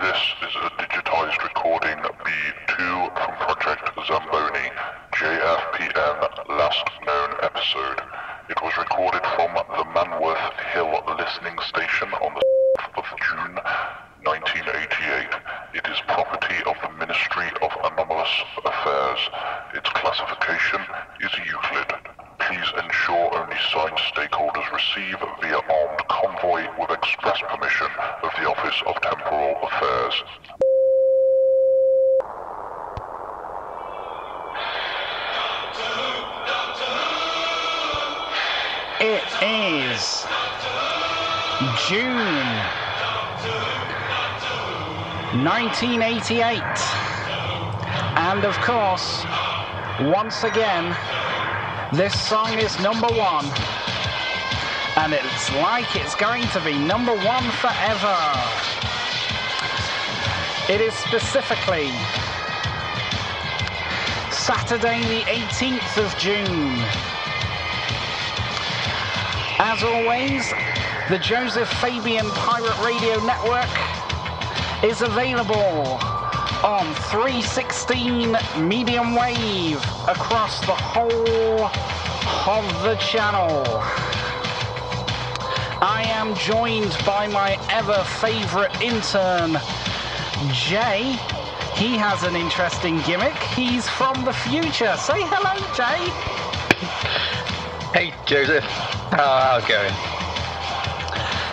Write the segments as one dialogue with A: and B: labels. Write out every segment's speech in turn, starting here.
A: This is a digitized recording B2 from Project Zamboni, JFPN Last Known Episode. It was recorded from the Menwith Hill listening station on the 6th of June 1988. It is property of the Ministry of Anomalous Affairs. Its classification is Euclid. Please ensure only signed stakeholders receive via armed convoy with express permission of the Office of Temporal Affairs.
B: It is June 1988. And of course, once again, this song is number one. And it's like it's going to be number one forever. It is specifically Saturday, the 18th of June. As always, the Joseph Fabian Pirate Radio Network is available on 316 medium wave across the whole of the channel. I am joined by my ever favorite intern, Jay. He has an interesting gimmick. He's from the future. Say hello, Jay.
C: Hey, Joseph. How how's it going?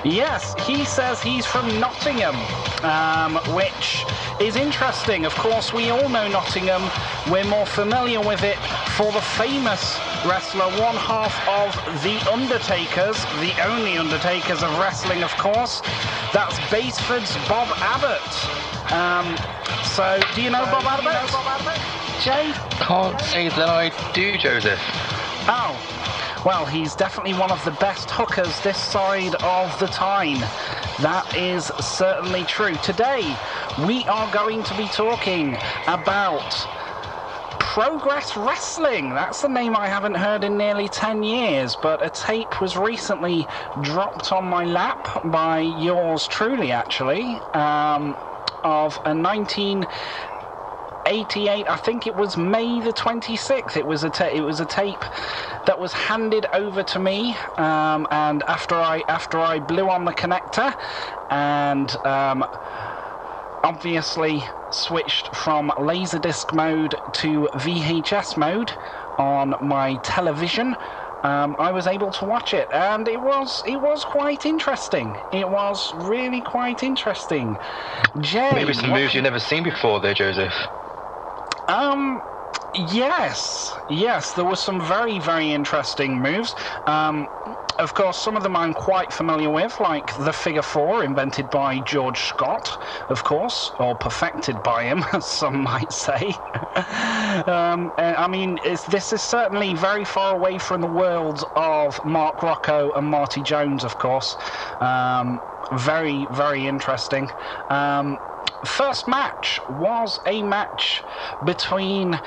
B: Yes, he says he's from Nottingham, um, which is interesting. Of course, we all know Nottingham. We're more familiar with it for the famous wrestler, one half of The Undertakers, the only Undertakers of wrestling, of course. That's Basford's Bob Abbott. Um, so, do you know Bob Abbott? Jay?
C: Can't say that I do, Joseph.
B: Oh, well, he's definitely one of the best hookers this side of the time. That is certainly true. Today, we are going to be talking about Progress Wrestling. That's the name I haven't heard in nearly 10 years, but a tape was recently dropped on my lap by yours truly, actually, um, of a 19. 88 i think it was may the 26th it was a ta- it was a tape that was handed over to me um, and after i after i blew on the connector and um, obviously switched from laserdisc mode to vhs mode on my television um, I was able to watch it, and it was it was quite interesting. It was really quite interesting. Jay,
C: Maybe some moves you've never seen before there, Joseph.
B: Um, yes, yes, there were some very, very interesting moves. Um, of course, some of them I'm quite familiar with, like the figure four, invented by George Scott, of course, or perfected by him, as some might say. um, uh, I mean, it's, this is certainly very far away from the worlds of Mark Rocco and Marty Jones, of course. Um, very, very interesting. Um, first match was a match between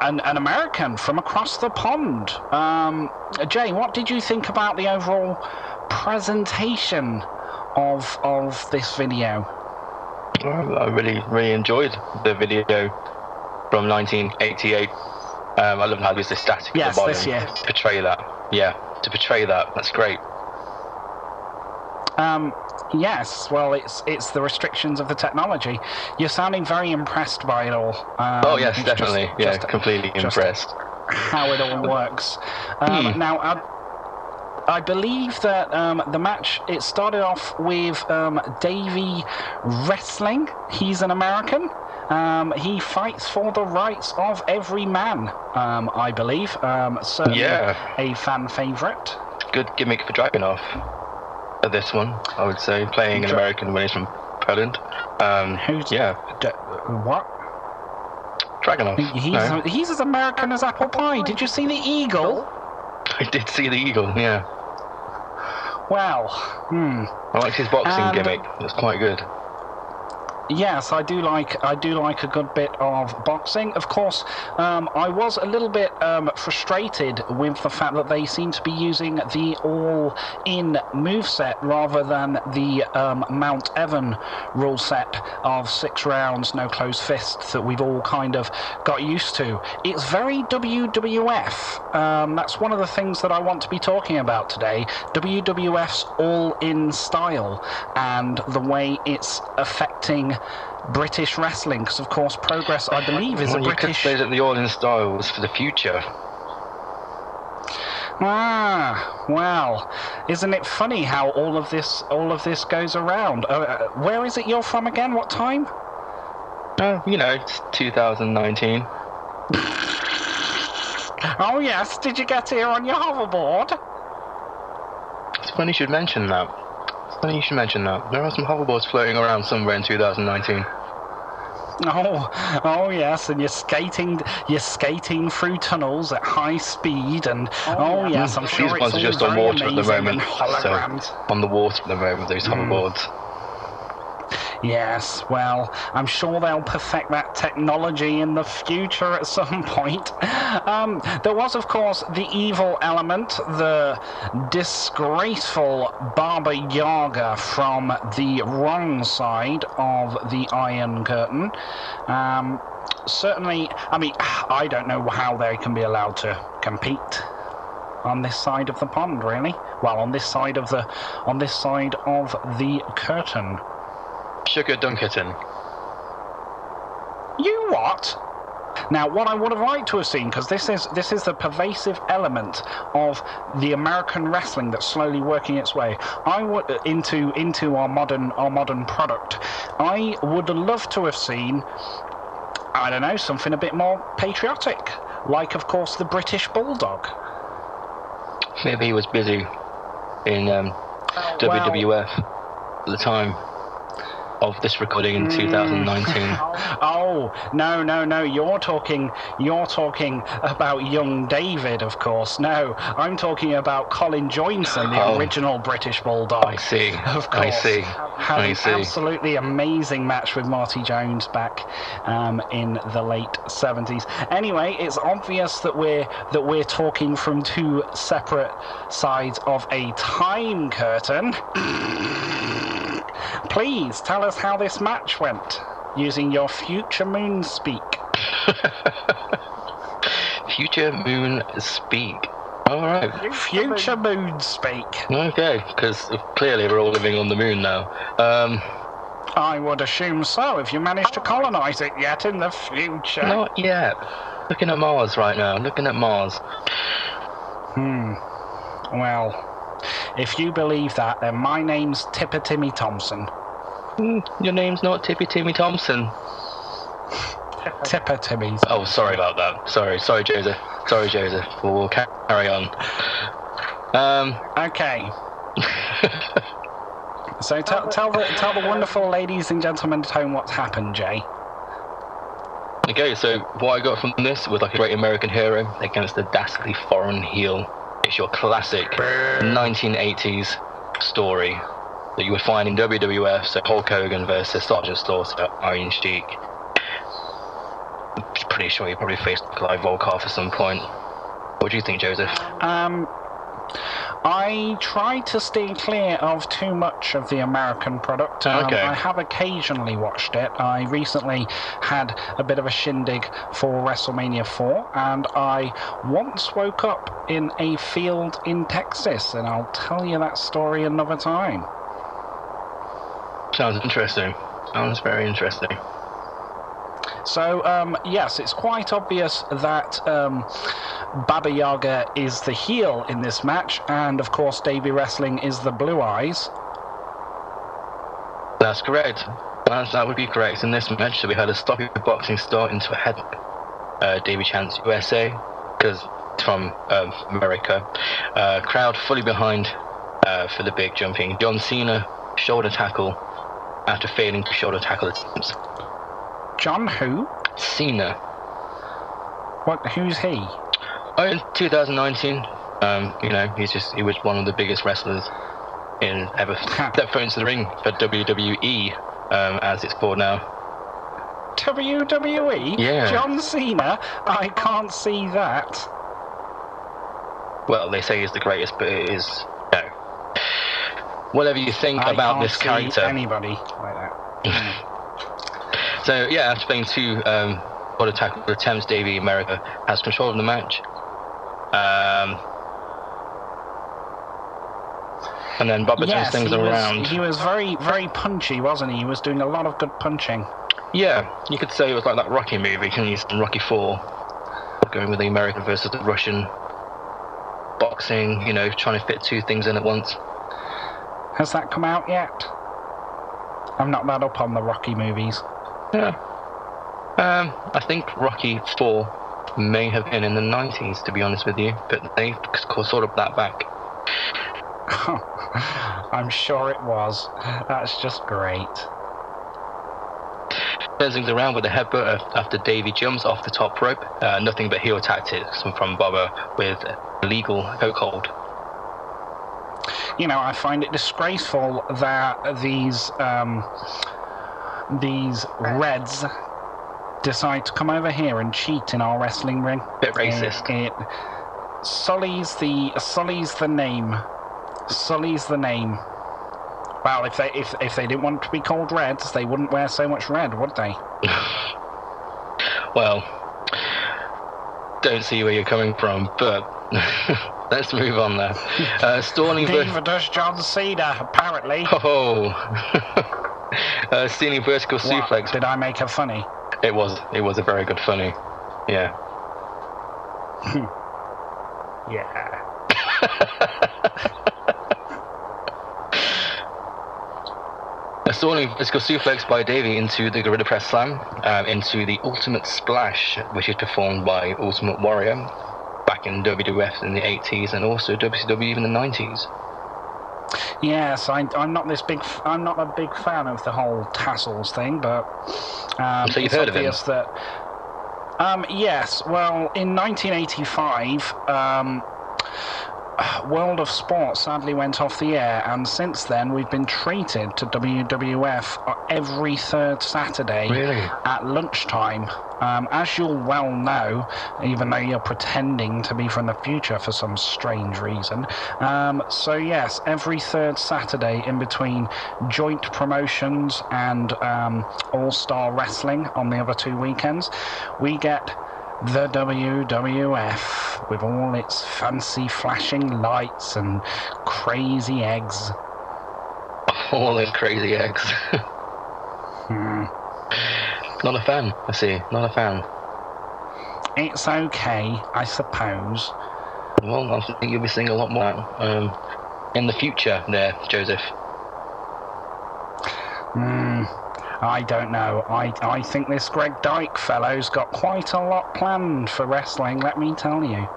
B: an, an American from across the pond. Um, Jay, what did you think about the overall presentation of of this video?
C: I really, really enjoyed the video from 1988. Um, I love how there's the static at
B: Yes,
C: the bottom. To portray that. Yeah, to portray that. That's great.
B: Um, yes, well, it's it's the restrictions of the technology. You're sounding very impressed by it all. Um,
C: oh, yes,
B: it's just-
C: definitely. yeah,
B: just
C: completely
B: just-
C: impressed.
B: how it all works. Um,
C: Hmm.
B: Now, I, I believe that um, the match it started off with um, Davey wrestling. He's an American. Um, he fights for the rights of every man. Um, I believe. Um, certainly
C: Yeah.
B: a fan favorite.
C: Good gimmick for Dragunov. For this one, I would say. Playing an American when he's from Poland. Um,
B: Who's
C: yeah,
B: D- what?
C: Dragunov.
B: He's
C: no?
B: he's as American as apple pie. Did you see the eagle?
C: I did see the eagle, yeah.
B: Well, hmm.
C: I liked his boxing gimmick. It was quite good.
B: Yes, I do like I do like a good bit of boxing. Of course, um, I was a little bit um, frustrated with the fact that they seem to be using the all-in moveset rather than the um, Mount Evan rule set of six rounds, no closed fists that we've all kind of got used to. It's very WWF. Um, that's one of the things that I want to be talking about today. WWF's all-in style and the way it's affecting British wrestling. Because of course, Progress, I believe, is
C: well,
B: a
C: you
B: British.
C: could say that the all-in style was for the future.
B: Ah, well, isn't it funny how all of this all of this goes around? Uh, uh, where is it you're from again? What time?
C: Oh, you know, it's 2019.
B: Oh yes, did you get here on your hoverboard?
C: It's funny you should mention that. It's funny you should mention that. There are some hoverboards floating around somewhere in 2019.
B: Oh, oh yes, and you're skating, you're skating through tunnels at high speed, and oh, oh yes, I'm sure
C: These
B: it's
C: ones are
B: all
C: just on
B: very
C: water at the moment. So, on the water at the moment, those mm. hoverboards.
B: Yes, well, I'm sure they'll perfect that technology in the future at some point. Um, there was, of course, the evil element, the disgraceful Baba Yaga from the wrong side of the Iron Curtain. Um, certainly, I mean, I don't know how they can be allowed to compete on this side of the pond, really. Well, on this side of the on this side of the curtain.
C: Sugar Dunkerton.
B: You what? Now, what I would have liked to have seen, because this is this is the pervasive element of the American wrestling that's slowly working its way. I would into into our modern our modern product. I would love to have seen, I don't know, something a bit more patriotic, like of course the British Bulldog.
C: Maybe he was busy in um, WWF at the time of this recording in 2019.
B: Oh no no no! You're talking you're talking about young David, of course. No, I'm talking about Colin Joynson, the
C: Oh.
B: original British Bulldog.
C: I see.
B: Of course, I
C: see.
B: Had
C: I
B: an
C: see.
B: absolutely amazing match with Marty Jones back um, in the late 70s. Anyway, it's obvious that we're that we're talking from two separate sides of a time curtain. Please tell us how this match went using your future moon speak.
C: Future Moon Speak. All right.
B: Future moon speak.
C: Okay, because clearly we're all living on the moon now. Um,
B: I would assume so if you managed to colonize it yet in the future.
C: not yet. Looking at Mars right now. Looking at Mars.
B: Hmm. Well, if you believe that, then my name's Tipper Timmy Thompson.
C: Hmm, your name's not Tippy Timmy Thompson.
B: Tipper Timmy's.
C: Oh, sorry about that. Sorry, sorry, Joseph. Sorry, Joseph. We'll, we'll carry on. Um,
B: Okay. So tell, tell the tell the wonderful ladies and gentlemen at home what's happened, Jay.
C: okay, so what I got from this was like a great American hero against a dastardly foreign heel. It's your classic 1980s story that you would find in WWF. So Hulk Hogan versus Sergeant Slaughter, Iron Sheik. I'm pretty sure you probably faced Clive Volkoff at some point. What do you think, Joseph?
B: Um, I try to stay clear of too much of the American product. Um,
C: Okay.
B: I have occasionally watched it. I recently had a bit of a shindig for WrestleMania 4, and I once woke up in a field in Texas, and I'll tell you that story another time.
C: Sounds interesting. Sounds very interesting.
B: So, um, yes, it's quite obvious that um, Baba Yaga is the heel in this match, and of course, Davey Wrestling is the Blue Eyes.
C: That's correct. That's, that would be correct. In this match, we had a stoppy boxing start into a head. Uh, Davy Chance USA, because it's from um, America. Uh, crowd fully behind uh, for the big jumping. John Cena shoulder tackle after failing to shoulder tackle attempts.
B: John who?
C: Cena.
B: What? Who's he?
C: Oh, in 2019, um, you know, he's just he was one of the biggest wrestlers in ever step foot into the ring for WWE. um, as it's called now.
B: WWE?
C: Yeah.
B: John Cena? I can't see that.
C: Well, they say he's the greatest, but it is no. Whatever you think
B: I
C: about
B: can't
C: this
B: see
C: character.
B: anybody like that.
C: So yeah, after playing two um, odd attack attempts, Davey America has control of the match. Um, and then Bubba
B: yes,
C: turns things
B: he
C: around.
B: Was, he was very, very punchy, wasn't he? He was doing a lot of good punching.
C: Yeah, you could say it was like that Rocky movie, can you? Rocky Four, going with the American versus the Russian boxing. You know, trying to fit two things in at once.
B: Has that come out yet? I'm not that up on the Rocky movies.
C: Yeah. Um, I think Rocky Four may have been in the 90s, to be honest with you, but they've sort of that back.
B: I'm sure it was. That's just great.
C: Turns things around with a headbutt after Davey jumps off the top rope. Uh, nothing but heel tactics from Bobber with legal chokehold.
B: You know, I find it disgraceful that these um, these Reds decide to come over here and cheat in our wrestling ring.
C: Bit racist.
B: It, it sullies the sullies the name. Sullies the name. Well, if they if if they didn't want to be called Reds, they wouldn't wear so much red, would they?
C: Well, don't see where you're coming from, but let's move on there. Uh,
B: Neither does John Cena, apparently.
C: oh, uh, stealing vertical
B: What,
C: suplex.
B: Did I make her funny?
C: It was it was a very good funny. Yeah.
B: Yeah.
C: A stalling physical suplex by Davey into the Gorilla Press Slam, um, into the Ultimate Splash, which is performed by Ultimate Warrior back in WWF in the 80s and also WCW in the 90s.
B: Yes, I, I'm not this big. I'm not a big fan of the whole tassels thing, but um,
C: So you've
B: it's
C: heard of him?
B: that. Um, yes, well, in 1985, um, World of Sport sadly went off the air, and since then we've been treated to WWF every third Saturday
C: Really?
B: at lunchtime. Um, as you'll well know, even though you're pretending to be from the future for some strange reason. Um, so, yes, every third Saturday in between joint promotions and um, All Star Wrestling on the other two weekends, we get the WWF with all its fancy flashing lights and crazy eggs.
C: All those crazy eggs. Not a fan, I see. Not a fan.
B: It's okay, I suppose.
C: Well, I think you'll be seeing a lot more um, in the future there, Joseph.
B: Hmm. I don't know. I, I think this Greg Dyke fellow's got quite a lot planned for wrestling, let me tell you.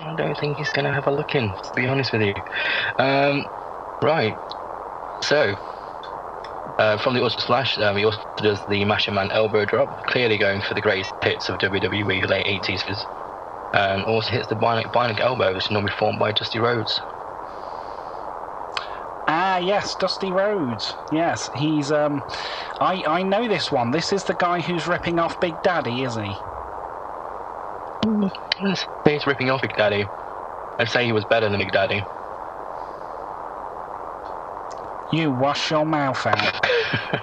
C: I don't think he's going to have a look in, to be honest with you. Um, right. So, uh, from the Ultra Slash, um, he also does the Macho Man elbow drop, clearly going for the greatest hits of WWE late 80s. And also hits the bionic, bionic elbow, which is normally formed by Dusty Rhodes.
B: Ah, yes, Dusty Rhodes. Yes, he's, um, I, I know this one. This is the guy who's ripping off Big Daddy, isn't he?
C: He's ripping off Big Daddy. I'd say he was better than Big Daddy.
B: You wash your mouth out.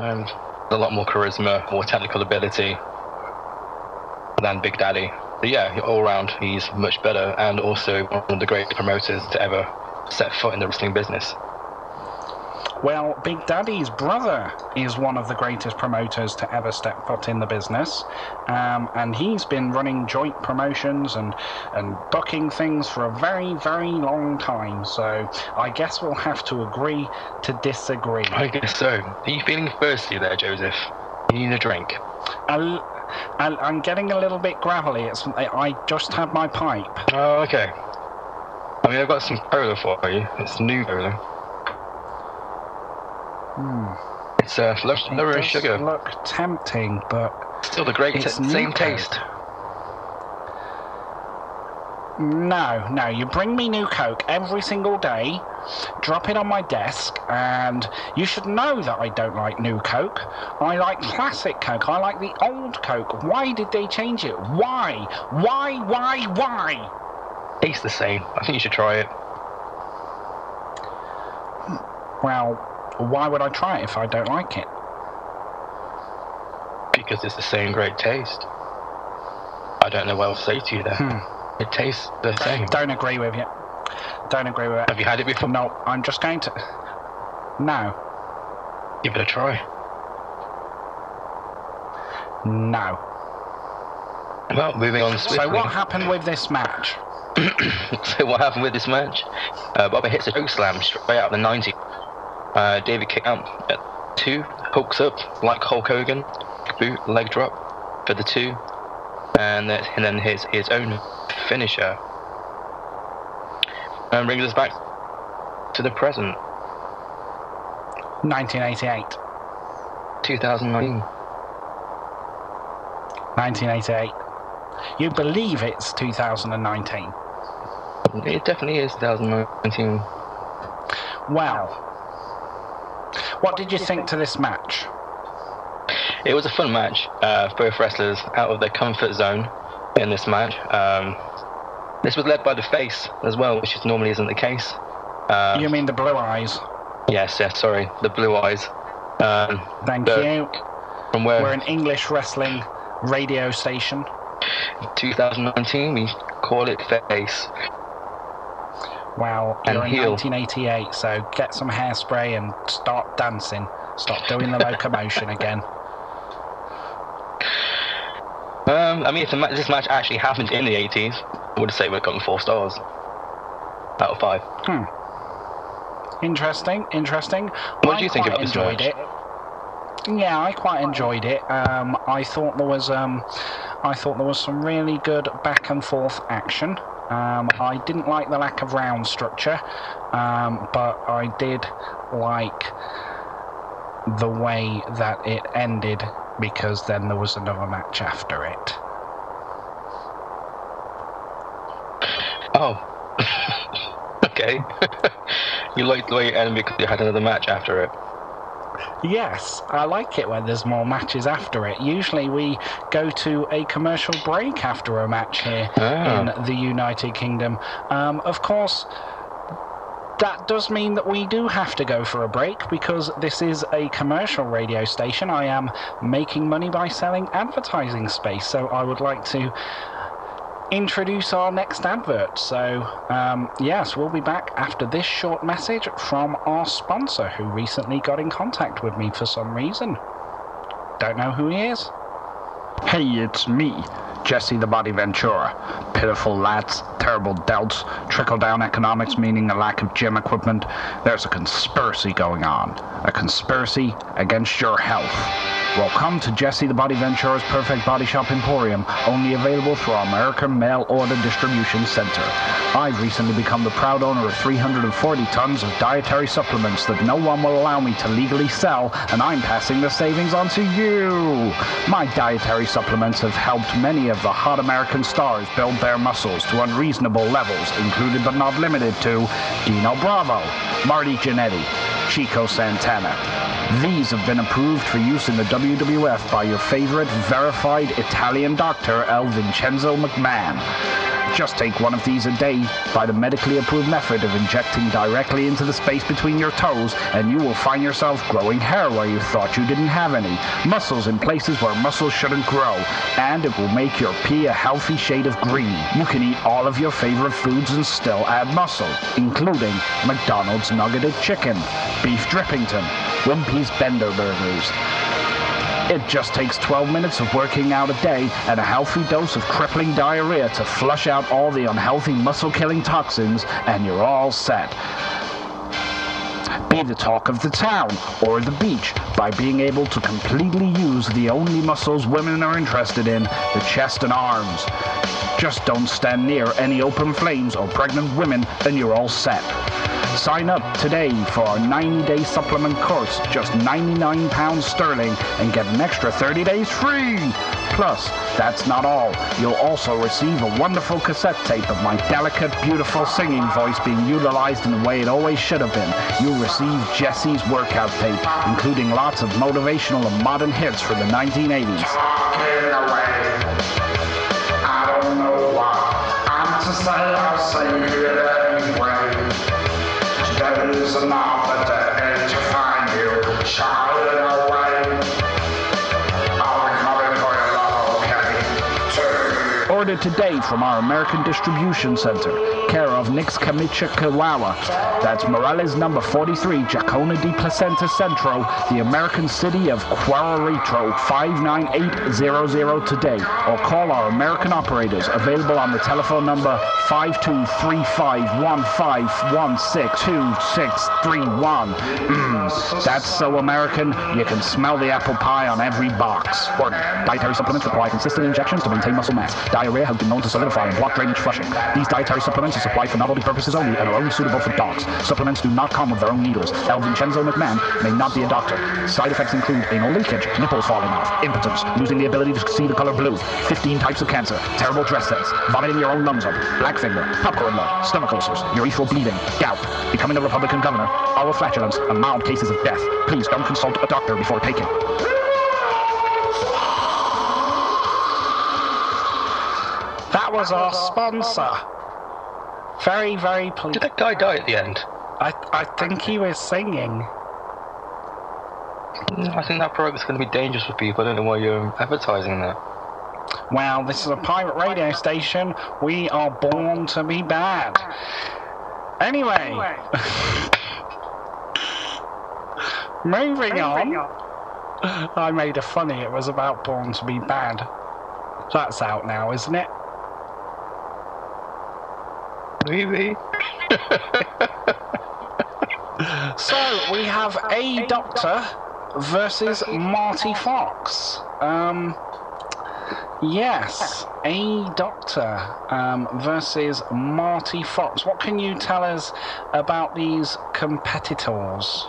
C: And a lot more charisma, more technical ability than Big Daddy. But yeah, all round, he's much better and also one of the greatest promoters to ever set foot in the wrestling business.
B: Well, Big Daddy's brother is one of the greatest promoters to ever step foot in the business, um, and he's been running joint promotions and and booking things for a very, very long time. So I guess we'll have to agree to disagree.
C: I guess so. Are you feeling thirsty there, Joseph? You need a drink.
B: I'll, I'll, I'm getting a little bit gravelly. It's, I I just had my pipe.
C: Oh, okay. I mean, I've got some cola for you. It's new cola. It's uh, low,
B: It
C: lower sugar.
B: Look tempting, but
C: Still the great, same taste.
B: No, no. You bring me new Coke every single day, drop it on my desk, and you should know that I don't like new Coke. I like classic Coke. I like the old Coke. Why did they change it? Why? Why? Why? Why?
C: Tastes the same. I think you should try it.
B: Well, why would I try it if I don't like it?
C: Because it's the same great taste. I don't know what else to say to you there.
B: Hmm.
C: It tastes the same.
B: Don't agree with you. Don't agree with it.
C: Have you had it before?
B: No, I'm just going to. No,
C: Give it a try.
B: no.
C: Well, moving on swiftly.
B: So what happened with this match?
C: So what happened with this match? Uh, Bobby hits a choke slam straight out of the 90. Uh, David kick out at two, hooks up like Hulk Hogan, boot leg drop for the two, and then, and then his his own finisher. And brings us back to the present,
B: 1988.
C: 2019.
B: 1988. You believe it's 2019?
C: It definitely is 2019.
B: Well, what did you think to this match?
C: It was a fun match. Uh, both wrestlers out of their comfort zone in this match. Um, this was led by the face as well, which is normally isn't the case. Uh,
B: You mean the blue eyes?
C: yes, yes, sorry, the blue eyes. Um,
B: Thank
C: the-
B: you.
C: from where
B: We're an English wrestling radio station.
C: 2019 we call it face.
B: Well,
C: And
B: you're in
C: heel.
B: 1988, so get some hairspray and start dancing. Stop doing the locomotion again.
C: Um, I mean, if the ma- this match actually happened in the 80s, I would say we've gotten four stars out of five. Hmm.
B: Interesting, interesting.
C: What do you think about this
B: enjoyed
C: match?
B: it. Yeah, I quite enjoyed it. Um, I thought there was um, I thought there was some really good back and forth action. Um, I didn't like the lack of round structure, um, but I did like the way that it ended because then there was another match after it.
C: Oh. okay. you liked the way it ended because you had another match after it.
B: Yes, I like it when there's more matches after it. Usually we go to a commercial break after a match here
C: Ah.
B: in the United Kingdom. Um, of course, that does mean that we do have to go for a break because this is a commercial radio station. I am making money by selling advertising space, so I would like to introduce our next advert. So, um, yes, we'll be back after this short message from our sponsor who recently got in contact with me for some reason. Don't know who he is. Hey, it's me, Jesse the Body Ventura. Pitiful lads, terrible doubts, trickle down economics meaning a lack of gym equipment. There's a conspiracy going on. A conspiracy against your health. Well, come to Jesse the Body Ventura's Perfect Body Shop Emporium, only available through our American Mail Order Distribution Center. I've recently become the proud owner of 340 tons of dietary supplements that no one will allow me to legally sell, and I'm passing the savings on to you. My dietary supplements have helped many of the hot American stars build their muscles to unreasonable levels, included but not limited to Dino Bravo, Marty Jannetty, Chico Santana. These have been approved for use in the WWF by your favorite verified Italian doctor, El Vincenzo McMahon. Just take one of these a day by the medically approved method of injecting directly into the space between your toes, and you will find yourself growing hair where you thought you didn't have any, muscles in places where muscles shouldn't grow, and it will make your pee a healthy shade of green. You can eat all of your favorite foods and still add muscle, including McDonald's nuggeted chicken, beef drippington, Wimpy's Bender burgers, it just takes 12 minutes of working out a day and a healthy dose of crippling diarrhea to flush out all the unhealthy muscle-killing toxins, and you're all set. Be the talk of the town or the beach by being able to completely use the only muscles women are interested in, the chest and arms. Just don't stand near any open flames or pregnant women, and you're all set. Sign up today for our 90-day supplement course, just £99 sterling, and get an extra 30 days free. Plus, that's not all. You'll also receive a wonderful cassette tape of my delicate, beautiful singing voice being utilized in the way it always should have been. You'll receive Jesse's workout tape, including lots of motivational and modern hits from the 1980s.
D: Is another day to find you. Shining
B: Today from our American Distribution Center, care of Nix Kamicha Kawawa. That's Morales number 43, Jacona de Placenta Centro, the American city of Quararito, 59800 today. Or call our American operators, available on the telephone number 523515162631. Mm, that's so American, you can smell the apple pie on every box. Dietary supplements require consistent injections to maintain muscle mass. Diarrhea has been known to solidify and block drainage flushing. These dietary supplements are supplied for novelty purposes only and are only suitable for dogs. Supplements do not come with their own needles. El Vincenzo McMahon may not be a doctor. Side effects include anal leakage, nipples falling off, impotence, losing the ability to see the color blue, 15 types of cancer, terrible dress sense, vomiting your own lungs up, black finger, popcorn lung, stomach ulcers, urethral bleeding, gout, becoming a Republican governor, oral flatulence, and mild cases of death. Please don't consult a doctor before taking. That was our sponsor. Very, very pleased.
C: Did that guy die at the end?
B: I, I think he was singing.
C: Mm, I think that program's going to be dangerous for people. I don't know why you're advertising that.
B: Well, this is a pirate radio station. We are born to be bad. Anyway, moving on. I made a funny. It was about Born to be Bad. That's out now, isn't it?
C: Maybe.
B: So we have a Doctor versus Marty Fox. Um, yes, a Doctor um, versus Marty Fox. What can you tell us about these competitors?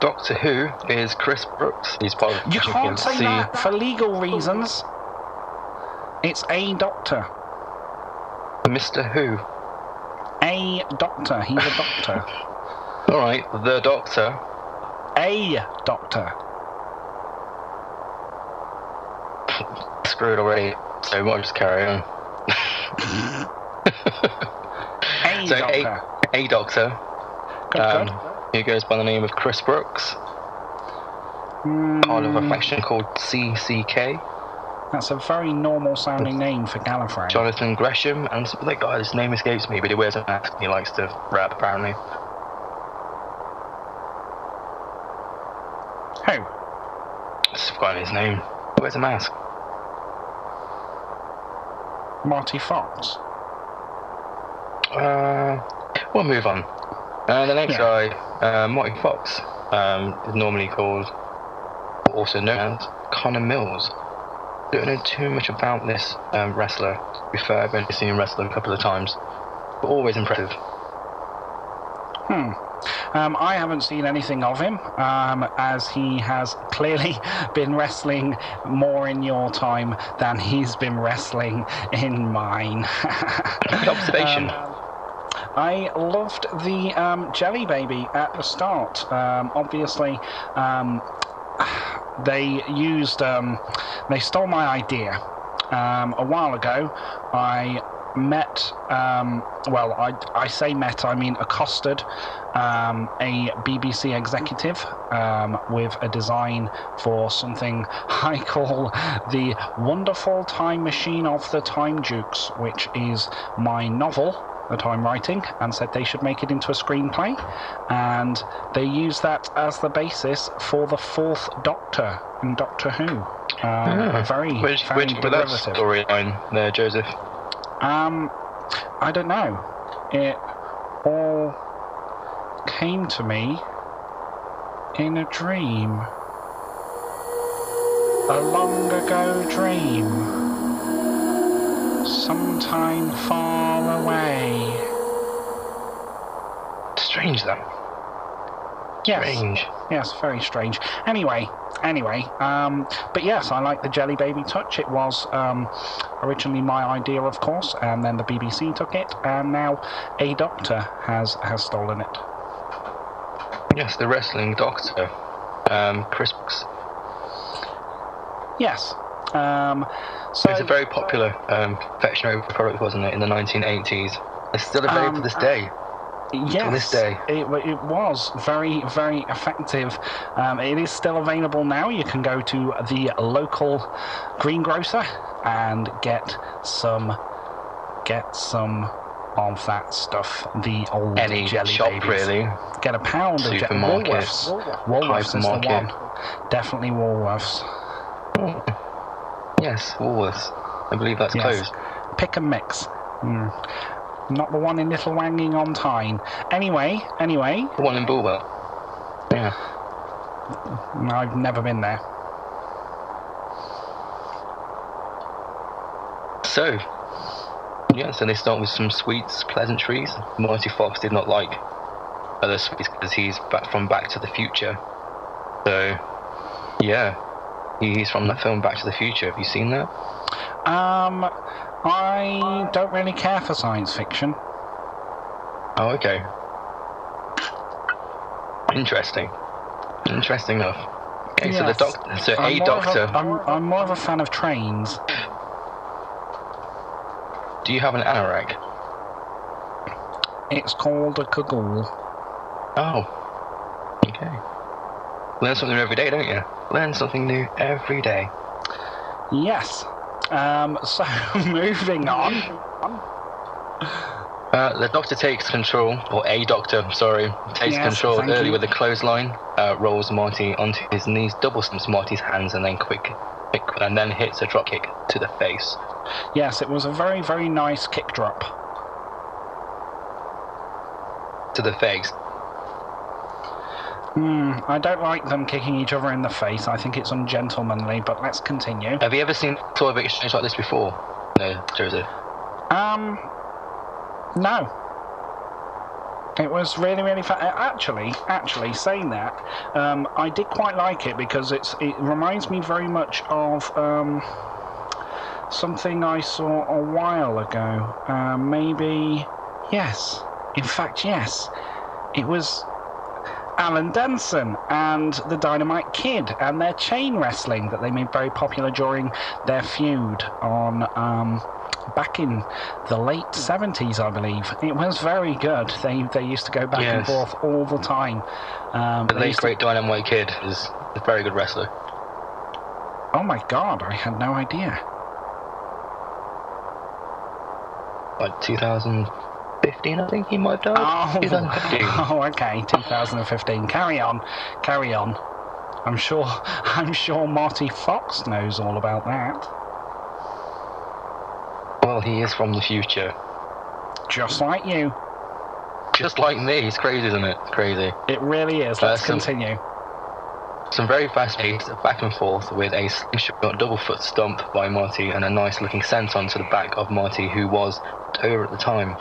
C: Doctor Who is Chris Brooks. He's part of
B: You
C: the
B: can't say
C: see.
B: that for legal reasons. It's a Doctor.
C: Mr. Who.
B: A Doctor. He's a Doctor.
C: All right, the Doctor.
B: a Doctor.
C: Screwed already. So we might just carry on.
B: A
C: So
B: Doctor.
C: a, a Doctor.
B: Good,
C: Um,
B: good.
C: he goes by the name of Chris Brooks. Part of a faction called CCK.
B: That's a very normal sounding name for Gallifrey.
C: Jonathan Gresham and some other guy. His name escapes me, but he wears a mask. and He likes to rap apparently.
B: Who?
C: I've forgotten his name. He wears a mask.
B: Marty Fox.
C: Uh, we'll move on. Uh, the next
B: Yeah.
C: guy, uh, Marty Fox, um, is normally called, also known as Connor Mills. Don't know too much about this um, wrestler. To be fair, I've only seen him wrestle a couple of times, but always impressive.
B: Hmm. Um, I haven't seen anything of him, um, as he has clearly been wrestling more in your time than he's been wrestling in mine.
C: Good observation.
B: I loved the um, Jelly Baby at the start. Um, obviously, um, they used, um, they stole my idea. Um, a while ago, I met, um, well, I, I say met, I mean accosted um, a BBC executive um, with a design for something I call the Wonderful Time Machine of the Time Dukes, which is my novel that I'm writing and said they should make it into a screenplay. And they used that as the basis for the fourth Doctor in Doctor Who. Um,
C: Ah.
B: Very,
C: Which,
B: very
C: which with that
B: derivative.
C: storyline there, Joseph?
B: Um, I don't know. It all came to me in a dream. A long ago dream. Sometime far away.
C: Strange that.
B: Yes.
C: Strange.
B: Yes, very strange. Anyway, anyway, um, but yes, I like the Jelly Baby touch. It was um, originally my idea, of course, and then the BBC took it, and now a doctor has has stolen it.
C: Yes, the wrestling doctor, um, Chris.
B: Yes. Um, so
C: It was a very popular um, confectionery product, wasn't it, in the 1980s? It's still available
B: Um,
C: to this day.
B: Yes,
C: this day.
B: it, it was very very effective. Um, it is still available now. You can go to the local greengrocer and get some get some of that stuff. The old
C: Any
B: jelly
C: shop,
B: babies.
C: really.
B: Get a pound of jelly. Woolworths. Woolworths is the one. Definitely Woolworths.
C: Yes, Woolworths. I believe that's
B: Yes.
C: closed.
B: Pick and mix. Hmm. Not the one in Little Wanging on Tyne. Anyway, anyway,
C: The one in Bulwell. Yeah.
B: I've never been there.
C: So, yeah, so they start with some sweets, pleasantries. Marty Fox did not like other sweets because he's back from Back to the Future. So, yeah, he's from that film Back to the Future. Have you seen that?
B: Um, I don't really care for science fiction.
C: Oh, okay. Interesting. Interesting enough. Okay, so the doctor, so
B: I'm
C: a doctor.
B: I'm, I'm more of a fan of trains.
C: Do you have an anorak?
B: It's called a cagoule.
C: Oh. Okay. Learn something new every day, don't you? Learn something new every day.
B: Yes. Um, so, moving on.
C: Uh, the doctor takes control, or a doctor, sorry, takes
B: Yes,
C: control early
B: you.
C: with a clothesline, uh, rolls Marty onto his knees, double stamps Marty's hands, and then quick, quick, and then hits a drop kick to the face.
B: Yes, it was a very, very nice kick drop.
C: To the face.
B: Hmm, I don't like them kicking each other in the face. I think it's ungentlemanly, but let's continue.
C: Have you ever seen sort of exchange like this before? No, Joseph.
B: Um, no. It was really, really fun. Actually, actually, saying that, um, I did quite like it because it's it reminds me very much of um, something I saw a while ago. Uh, maybe, yes. In fact, yes. It was Alan Denson and the Dynamite Kid and their chain wrestling that they made very popular during their feud on um, back in the late seventies, I believe. It was very good. They they used to go back and forth all the time. Um,
C: The late
B: used to-
C: great Dynamite Kid is a very good wrestler.
B: oh my god, I had no idea.
C: Like 2015, I think he might have died.
B: Oh,
C: 2015.
B: oh, okay, 2015. Carry on, carry on. I'm sure, I'm sure Marty Fox knows all about that.
C: Well, he is from the future.
B: Just like you.
C: Just like me. It's crazy, isn't it? It's crazy.
B: It really is. Let's
C: Person.
B: continue.
C: Some very fast paced back and forth with a slingshot double foot stomp by Marty and a nice looking senton to the back of Marty, who was over at the time.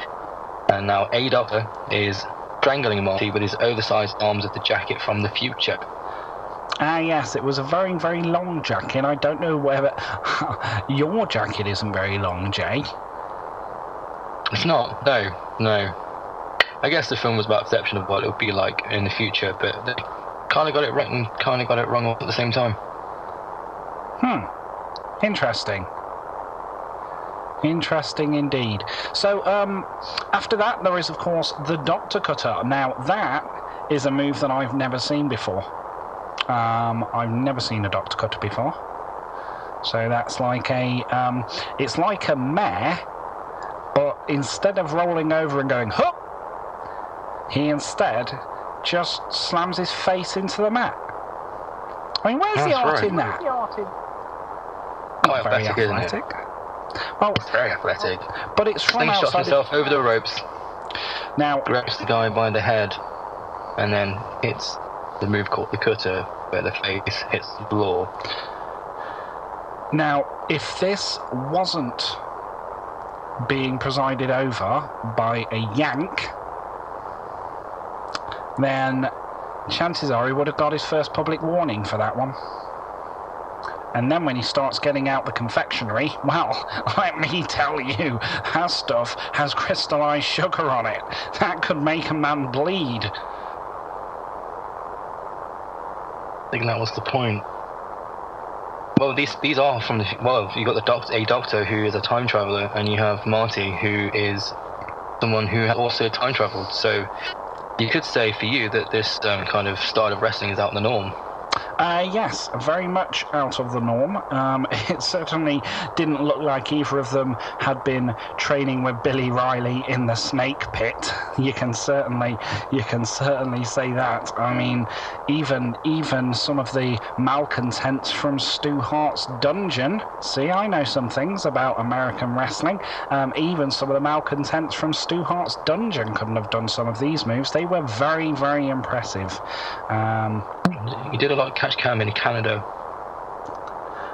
C: And now A Doctor is strangling Marty with his oversized arms of the jacket from the future.
B: Ah, yes, it was a very, very long jacket. I don't know whether your jacket isn't very long, Jay.
C: It's not, no, no. I guess the film was about perception of what it would be like in the future, but they kind of got it right and kind of got it wrong all at the same time.
B: Hmm. Interesting. Interesting indeed. So, um, after that, there is, of course, the Doctor Cutter. Now, that is a move that I've never seen before. Um, I've never seen a Doctor Cutter before. So that's like a, um, it's like a mare, but instead of rolling over and going, hup, he instead just slams his face into the mat. I mean, where's the art
C: right.
B: in that?
C: Quite
B: Not very
C: athletic, isn't
B: athletic. Well,
C: It's very athletic.
B: but it's from
C: Slingshots
B: outside.
C: himself over the ropes,
B: Now,
C: grabs the guy by the head, and then hits the move called the cutter, where the face hits the floor.
B: now, if this wasn't being presided over by a Yank, then chances are he would have got his first public warning for that one. And then when he starts getting out the confectionery, well, let me tell you, that stuff has crystallized sugar on it. That could make a man bleed.
C: I think that was the point. Well, these these are from the well. You got the doctor, a doctor who is a time traveler, and you have Marty, who is someone who also time traveled. So you could say for you that this um, kind of style of wrestling is out of the norm.
B: Uh, yes, very much out of the norm. Um, it certainly didn't look like either of them had been training with Billy Riley in the Snake Pit. You can certainly, you can certainly say that. I mean, even even some of the malcontents from Stu Hart's dungeon. See, I know some things about American wrestling. Um, even some of the malcontents from Stu Hart's dungeon couldn't have done some of these moves. They were very, very impressive. Um,
C: You did a lot catch can in Canada.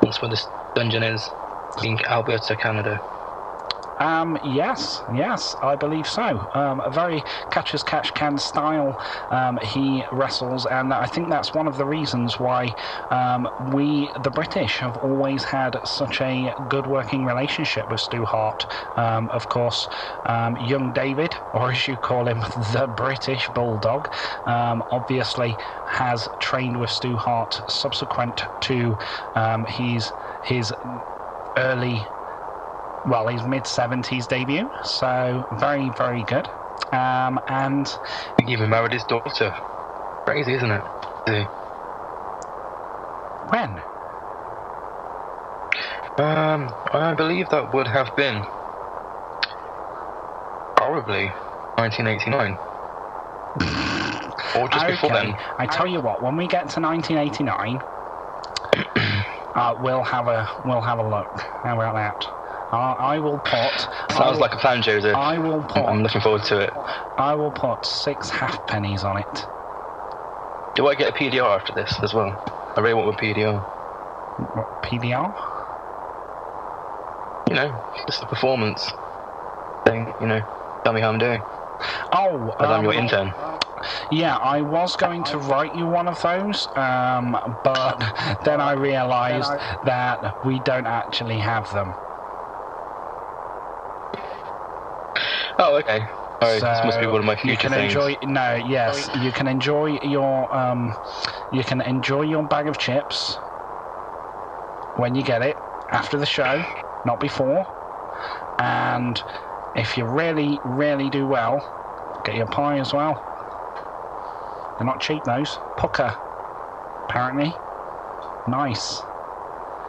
C: That's where this dungeon is, in Alberta, Canada.
B: Um, yes, yes, I believe so. Um, a very catch as catch can style um, he wrestles, and I think that's one of the reasons why um, we, the British, have always had such a good working relationship with Stu Hart. Um, of course, um, young David, or as you call him, the British Bulldog, obviously has trained with Stu Hart subsequent to his his early well, his mid 70s debut, so very, very good. Um, and
C: He even married his daughter. Crazy, isn't it? See?
B: when?
C: Um, I believe that would have been probably 1989. or just before
B: Okay,
C: then.
B: I tell you what, when we get to 1989, uh, we'll have a we'll have a look. How about that? Uh, I will put. I
C: Sounds
B: will,
C: like a plan, Joseph.
B: I will put.
C: I'm looking forward to it.
B: I will put six half pennies on it.
C: Do I get a PDR after this as well? I really want my PDR.
B: What, PBR?
C: You know, just a performance thing, you know. Tell me how I'm doing.
B: Oh,
C: As I'm
B: um,
C: your intern.
B: Yeah, I was going to write you one of those, um, but then I realised that we don't actually have them.
C: Oh, okay. Alright, this must be one of my future you
B: can
C: things.
B: enjoy. No, yes, you can enjoy your um, you can enjoy your bag of chips when you get it after the show, not before. And if you really, really do well, get your pie as well. They're not cheap, those. Pukka, apparently. Nice.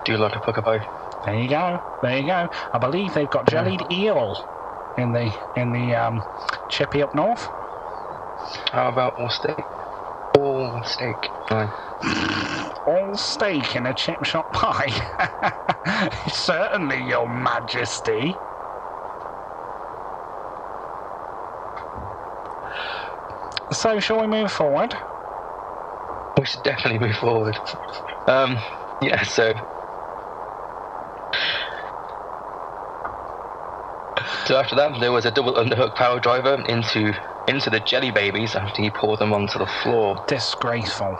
C: Do you like a Pukka pie?
B: There you go. There you go. I believe they've got jellied eel in the in the um, chippy up north.
C: How about all steak? All steak. Fine.
B: All steak in a chip shop pie. Certainly, Your Majesty. So, shall we move forward?
C: We should definitely move forward. Um, yeah, so. So after that, there was a double underhook power driver into into the jelly babies after he poured them onto the floor.
B: Disgraceful.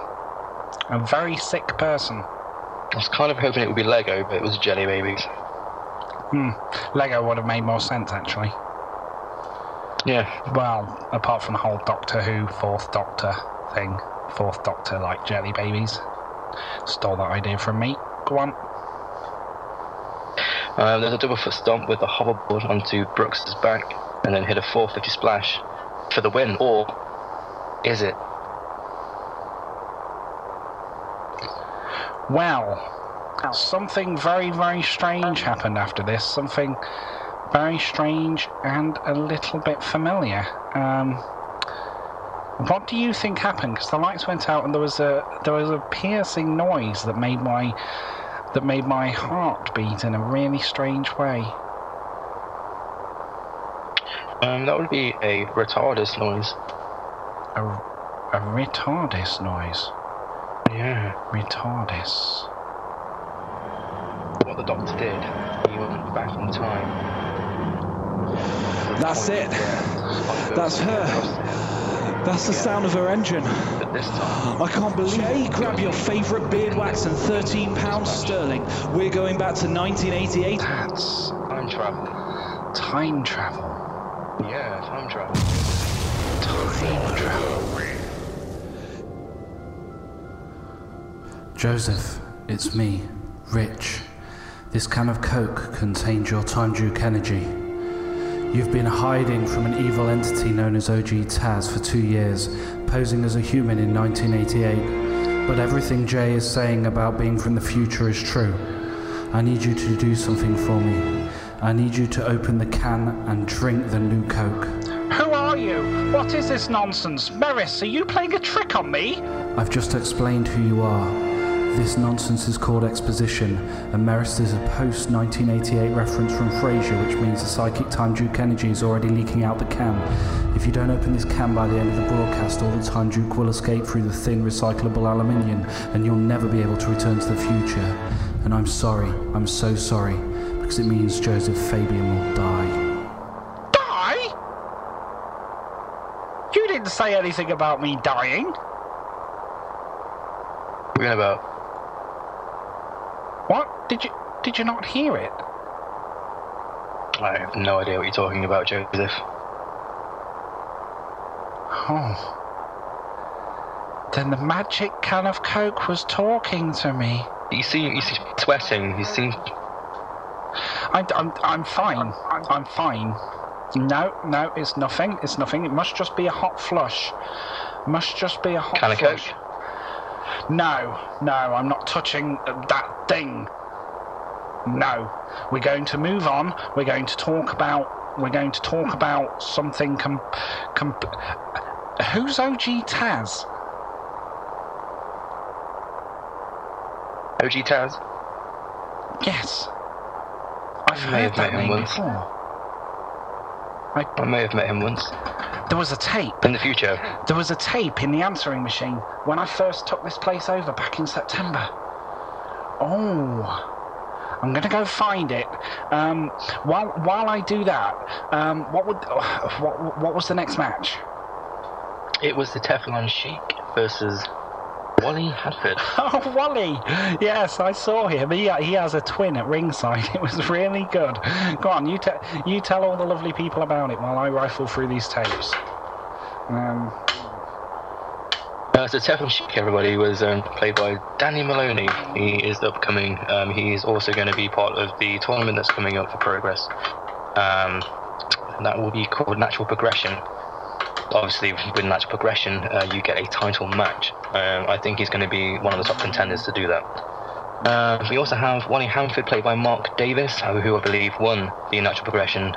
B: A very sick person.
C: I was kind of hoping it would be Lego, but it was jelly babies.
B: Hmm. Lego would have made more sense, actually.
C: Yeah,
B: Well, apart from the whole Doctor Who Fourth Doctor thing. Fourth Doctor like jelly babies. Stole that idea from me. Go on.
C: Um, there's a double foot stomp with the hoverboard onto Brooks's back, and then hit a 450 splash for the win. Or is it?
B: Well, something very, very strange happened after this. Something very strange and a little bit familiar. Um, what do you think happened? Because the lights went out and there was a there was a piercing noise that made my that made my heart beat in a really strange way.
C: Um, that would be a retardus noise.
B: A, a retardis noise.
C: Yeah.
B: Retardis.
C: What the doctor did, he went back in time.
E: That's it. That's her. That's the sound of her engine.
C: But this time,
E: I can't believe Jay, grab your favourite beard wax and 13 pounds sterling. We're going back to 1988.
B: That's
C: time travel.
B: time travel.
C: Yeah, time travel.
B: Time travel.
F: Joseph, it's me, Rich. This can of Coke contains your time Duke energy. You've been hiding from an evil entity known as OG Taz for two years, posing as a human in 1988. But everything Jay is saying about being from the future is true. I need you to do something for me. I need you to open the can and drink the new Coke.
B: Who are you? What is this nonsense? Maris, are you playing a trick on me?
F: I've just explained who you are. This nonsense is called exposition, and Merist is a post 1988 reference from Frasier, which means the psychic time Duke energy is already leaking out the cam. If you don't open this cam by the end of the broadcast, all the time Duke will escape through the thin recyclable aluminium, and you'll never be able to return to the future. And I'm sorry, I'm so sorry, because it means Joseph Fabian will die.
B: Die? You didn't say anything about me dying.
C: We're about.
B: What? Did you did you not hear it?
C: I have no idea what you're talking about, Joseph.
B: Oh. Then the magic can of Coke was talking to me.
C: You seem, you seem sweating. You seem.
B: I'm I'm, I'm fine. I'm fine. No, no, it's nothing. It's nothing. It must just be a hot flush. Must just be a hot
C: Can of. Coke?
B: No, no, I'm not touching that thing. No, we're going to move on. We're going to talk about. We're going to talk about something. Com, com, who's OG Taz?
C: OG Taz?
B: Yes, I've heard that name
C: once.
B: before.
C: I may have met him once.
B: There was a tape.
C: In the future.
B: There was a tape in the answering machine when I first took this place over back in September. Oh, I'm gonna go find it. Um, while while I do that, um, what would what what was the next match?
C: It was the Teflon Sheik versus Wally Hadford.
B: Oh, Wally! Yes, I saw him. He he has a twin at ringside. It was really good. Go on, you te- you tell all the lovely people about it while I rifle through these tapes. Um,
C: Uh, so Teflon Sheik, everybody, was um, played by Danny Maloney. He is upcoming. Um, he is also going to be part of the tournament that's coming up for Progress. Um, that will be called Natural Progression. Obviously, with Natural Progression, uh, you get a title match. Um, I think he's going to be one of the top contenders to do that. Uh, we also have Wally Hanford, played by Mark Davis, who who I believe won the Natural Progression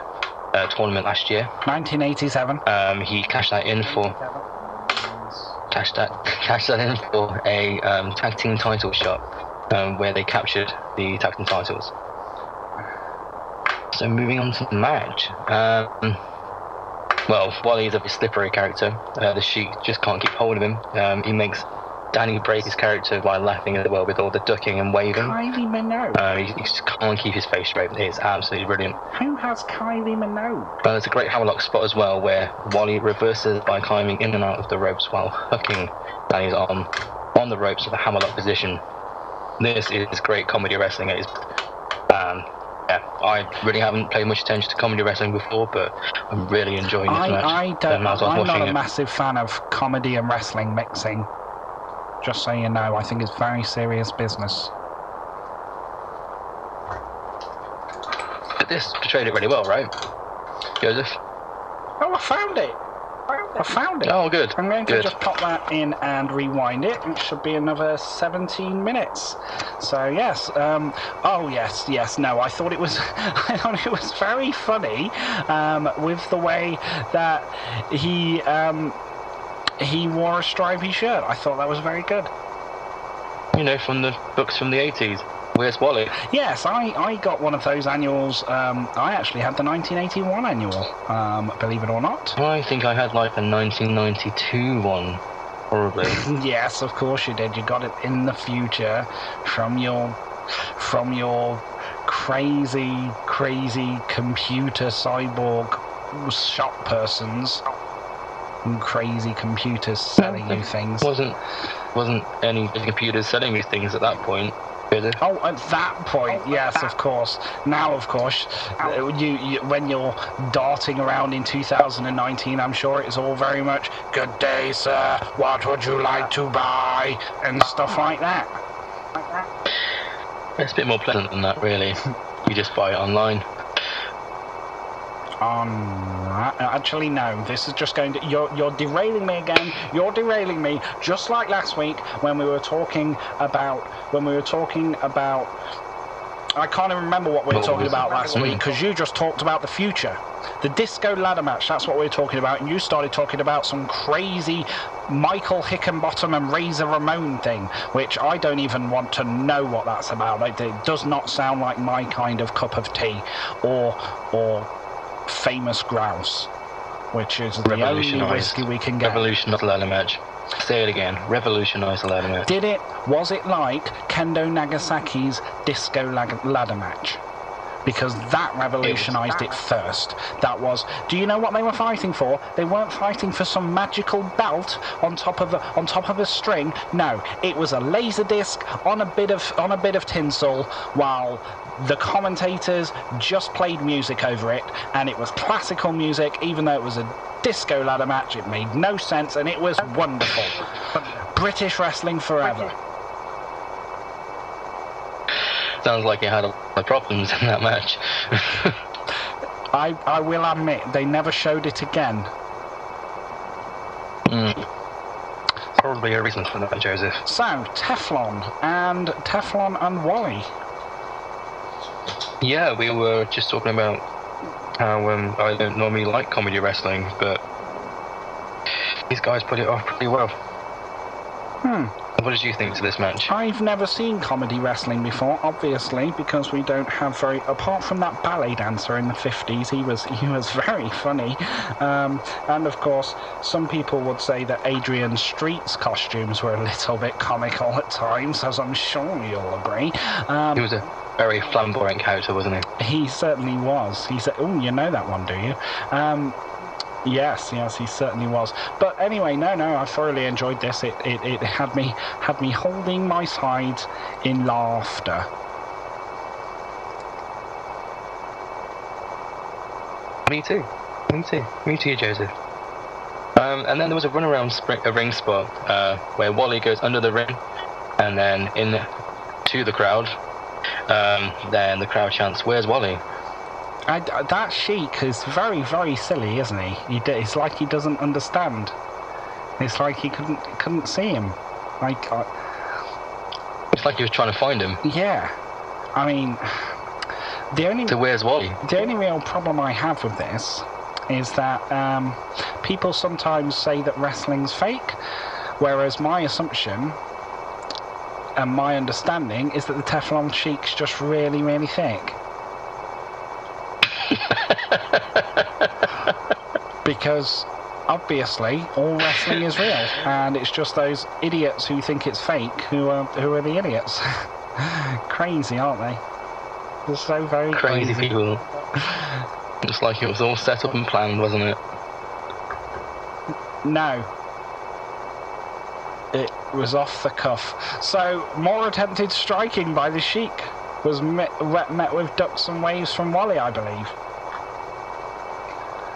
C: uh, tournament last year.
B: 1987.
C: Um, he cashed that in for cash that cash that in for a um, tag team title shot um, where they captured the tag team titles. So moving on to the match. Well, Wally is a slippery character. Uh, the Sheik just can't keep hold of him. Um, he makes Danny break his character by laughing as well with all the ducking and waving.
B: Kylie Minogue.
C: Uh, he, he just can't keep his face straight. It's absolutely brilliant.
B: Who has Kylie Minogue?
C: But there's a great hammerlock spot as well where Wally reverses by climbing in and out of the ropes while hooking Danny's arm on the ropes with a hammerlock position. This is great comedy wrestling. It is, um, yeah, I really haven't paid much attention to comedy wrestling before, but I'm really enjoying this
B: I,
C: match.
B: I don't.
C: I
B: I'm not a
C: it.
B: massive fan of comedy and wrestling mixing. Just so you know, I think it's very serious business.
C: But this portrayed it really well, right? Joseph?
B: Oh, I found it. I found it.
C: Oh, good.
B: I'm going to
C: Good.
B: just pop that in and rewind it. It should be another 17 minutes. So yes. Um, oh yes, yes. No, I thought it was. I thought it was very funny um, with the way that he um, he wore a stripy shirt. I thought that was very good.
C: You know, from the books from the 80s. Where's Wally?
B: Yes, I, I got one of those annuals. Um, I actually had the 1981 annual, um, believe it or not.
C: I think I had like a 1992 one, probably.
B: Yes, of course you did. You got it in the future from your from your crazy, crazy computer cyborg shop persons. crazy computers selling you things.
C: Wasn't wasn't any computers selling these things at that point. Really?
B: Oh, at that point, yes, of course. Now, of course, uh, you, you when you're darting around in 2019, I'm sure it's all very much "Good day, sir. What would you like to buy?" and stuff like that.
C: It's a bit more pleasant than that, really. you just buy it online.
B: On uh, actually no, this is just going to you're you're derailing me again. You're derailing me just like last week when we were talking about when we were talking about I can't even remember what we were talking about last week because you just talked about the future. The disco ladder match, that's what we were talking about, and you started talking about some crazy Michael Hickenbottom and Razor Ramon thing, which I don't even want to know what that's about. It, it does not sound like my kind of cup of tea or or famous grouse, which is the only whiskey we can get.
C: Revolutionised match. Say it again. Revolutionised the ladder match.
B: Did it? Was it like Kendo Nagasaki's disco lag- ladder match? Because that revolutionized it first. That was. Do you know what they were fighting for? They weren't fighting for some magical belt on top of a, on top of a string. No, it was a laser disc on a bit of on a bit of tinsel, while the commentators just played music over it, and it was classical music, even though it was a disco ladder match. It made no sense, and it was wonderful. British wrestling forever.
C: Sounds like it had a lot of problems in that match.
B: I, I will admit they never showed it again. Hmm.
C: Probably a reason for that, Joseph.
B: So Teflon and Teflon and Wally.
C: Yeah, we were just talking about how um, I don't normally like comedy wrestling, but these guys put it off pretty well.
B: Hmm.
C: What did you think to this match?
B: I've never seen comedy wrestling before, obviously, because we don't have very. Apart from that ballet dancer in the fifties, he was he was very funny, um, and of course, some people would say that Adrian Street's costumes were a little bit comical at times, as I'm sure you'll agree. Um,
C: He was a very flamboyant character, wasn't he?
B: He certainly was. He said, "Oh, you know that one, do you?" Um, yes, yes, he certainly was. But anyway, no, no, I thoroughly enjoyed this. It, it, it had me had me holding my sides in laughter.
C: Me too. Me too. Me too, Joseph. Um, and then there was a runaround spring, a ring spot uh, where Wally goes under the ring and then in to the crowd. Um, then the crowd chants, "Where's Wally?"
B: I, that Sheik is very, very silly, isn't he? he? d- It's like he doesn't understand. It's like he couldn't couldn't see him. Like, uh,
C: It's like he was trying to find him.
B: yeah. I mean, the only
C: So where's Wally?
B: The only real problem I have with this is that um, people sometimes say that wrestling's fake, whereas my assumption and my understanding is that the Teflon Sheik's just really, really thick. because obviously all wrestling is real, and it's just those idiots who think it's fake who are who are the idiots. crazy, aren't they? They're so very
C: Crazy
B: crazy.
C: people. It's like it was all set up and planned, wasn't it?
B: No. Was off the cuff. So, more attempted striking by the Sheik was met, met with ducks and waves from Wally, I believe.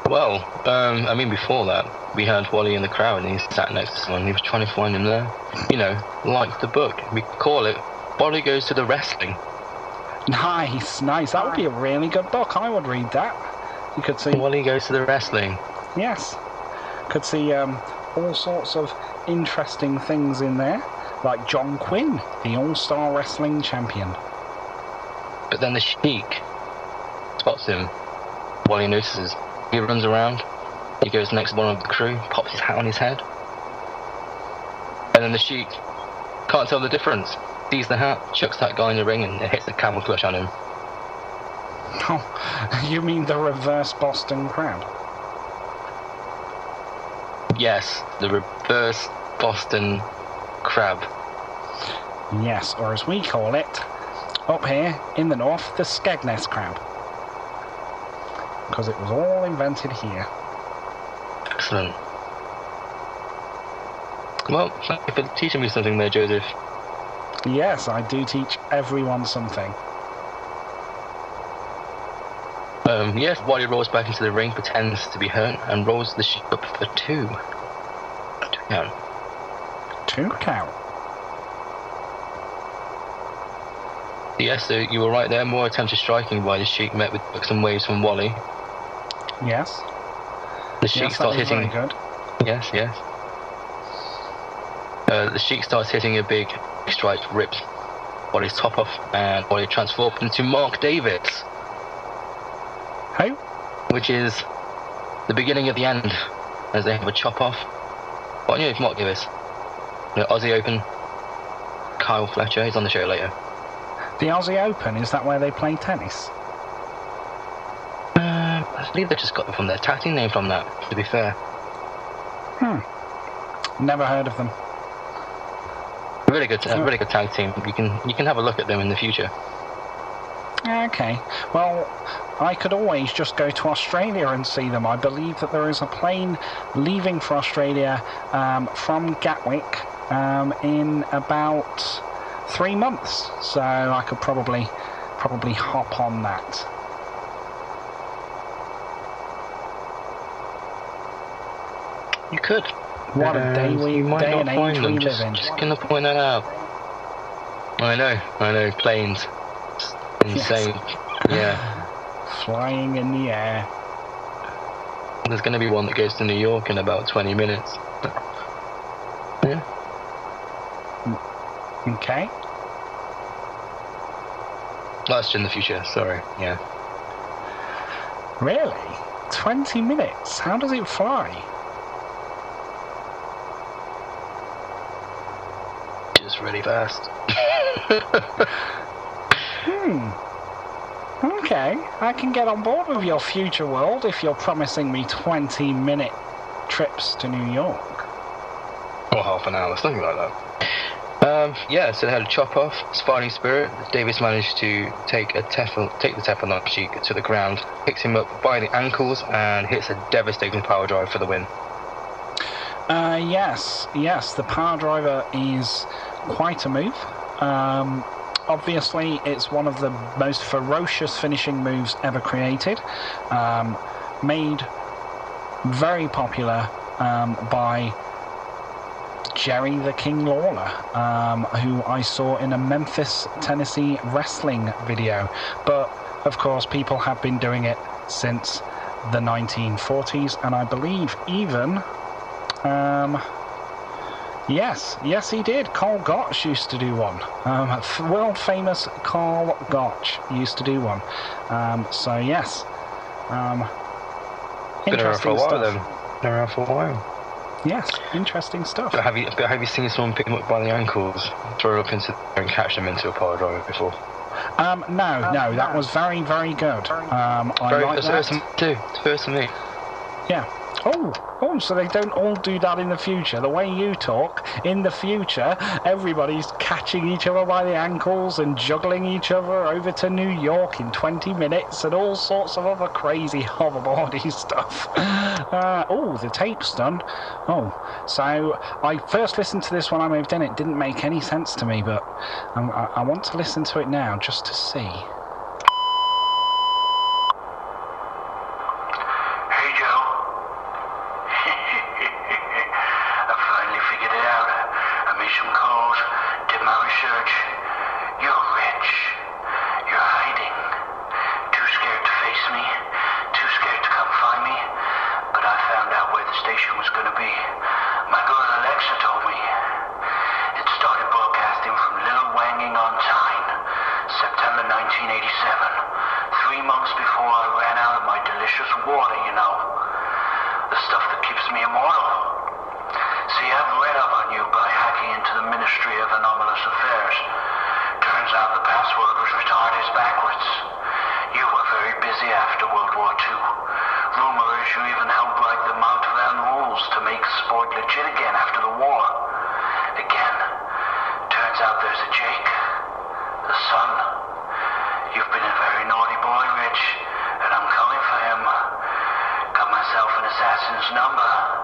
C: Well, um, I mean, before that, we had Wally in the crowd and he sat next to someone. He was trying to find him there. You know, like the book. We call it Wally Goes to the Wrestling.
B: Nice, nice. That would be a really good book. I would read that. You could see,
C: Wally Goes to the Wrestling.
B: yes, could see um, all sorts of interesting things in there, like John Quinn, the All-Star Wrestling Champion.
C: But then the Sheik spots him. while he notices. He runs around. He goes next to one of the crew, pops his hat on his head. And then the Sheik can't tell the difference. Sees the hat, chucks that guy in the ring, and hits the camel clutch on him.
B: Oh, you mean the reverse Boston crab?
C: Yes, the reverse Boston crab.
B: Yes, or as we call it, up here in the north, the Skegness crab. Because it was all invented here.
C: Excellent. Well, thank you for teaching me something there, Joseph.
B: Yes, I do teach everyone something.
C: Um, yes, Wally rolls back into the ring, pretends to be hurt, and rolls the Sheik up for two. Two count.
B: Two count.
C: Yes, so you were right there. More attempted striking by the Sheik met with some waves from Wally.
B: Yes.
C: The Sheik
B: yes,
C: starts hitting.
B: good.
C: Yes, yes. Uh, the Sheik starts hitting a big strike, rips Wally's top off, and Wally transforms into Mark Davis,
B: Who?
C: which is the beginning of the end, as they have a chop off. Well, I knew it's Mark Davis. Know, Aussie Open. Kyle Fletcher, he's on the show later.
B: The Aussie Open, is that where they play tennis?
C: Um, I believe they just got it from their tag team name from that, to be fair. Hmm.
B: Never heard of them.
C: Really good, a really good tag team. You can you can have a look at them in the future.
B: Okay. Well, I could always just go to Australia and see them. I believe that there is a plane leaving for Australia um, from Gatwick um, in about three months, so I could probably probably hop on that.
C: You could.
B: What a day we
C: you might
B: day
C: not find them. Just, just gonna point that out. I know, I know. Planes, Insane. Yeah,
B: Flying in the air.
C: there's gonna be one that goes to New York in about 20 minutes. Yeah, mm,
B: Okay.
C: that's in the future. Sorry. Yeah.
B: Really? 20 minutes? How does it fly?
C: Just really fast.
B: Hmm. Okay, I can get on board with your future world if you're promising me 20 minute trips to New York.
C: Or half an hour, something like that. Um, yeah, so they had a chop off, Fighting Spirit. Davis managed to take a Teflon, take the Teflon Sheik to the ground, picks him up by the ankles, and hits a devastating power drive for the win.
B: Uh, yes, yes, the power driver is quite a move. Um, obviously, it's one of the most ferocious finishing moves ever created. Um, made very popular um, by Jerry the King Lawler, um, who I saw in a Memphis, Tennessee wrestling video. But of course, people have been doing it since the 1940s, and I believe even. Um, yes, yes, he did. Karl Gotch used to do one. Um, f- world famous Karl Gotch used to do one. Um, so, yes. Um,
C: Been around for a while
B: stuff.
C: then. Been around for a while.
B: Yes, interesting stuff.
C: But have you but have you seen someone pick him up by the ankles, throw up into and catch them into a power driver before?
B: Um, no, no, that was very, very good. Um, I
C: Very,
B: like that.
C: first too. It's first to me.
B: Yeah. Oh, oh, so they don't all do that in the future. The way you talk, in the future, everybody's catching each other by the ankles and juggling each other over to New York in 20 minutes and all sorts of other crazy hoverboardy stuff. Uh, oh, the tape's done. Oh, so I first listened to this when I moved in. It didn't make any sense to me, but I, I want to listen to it now just to see.
D: Assassin's number.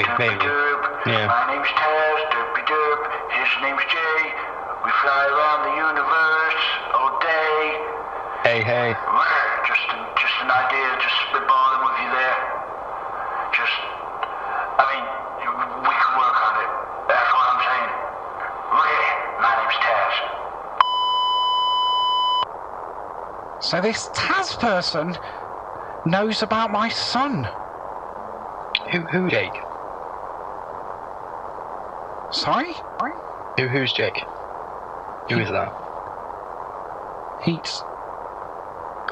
C: Maybe, maybe. Yeah.
D: My name's Taz, Derpy derp. His name's Jay. We fly around the universe all day.
C: Hey, hey.
D: Just an, just an idea, just spitballing with you there. Just, I mean, we can work on it. That's what I'm saying. Okay, my name's Taz.
B: So this Taz person knows about my son.
C: Who, who, Jake?
B: Sorry?
C: Who, who's Jake? Who is that?
B: He's.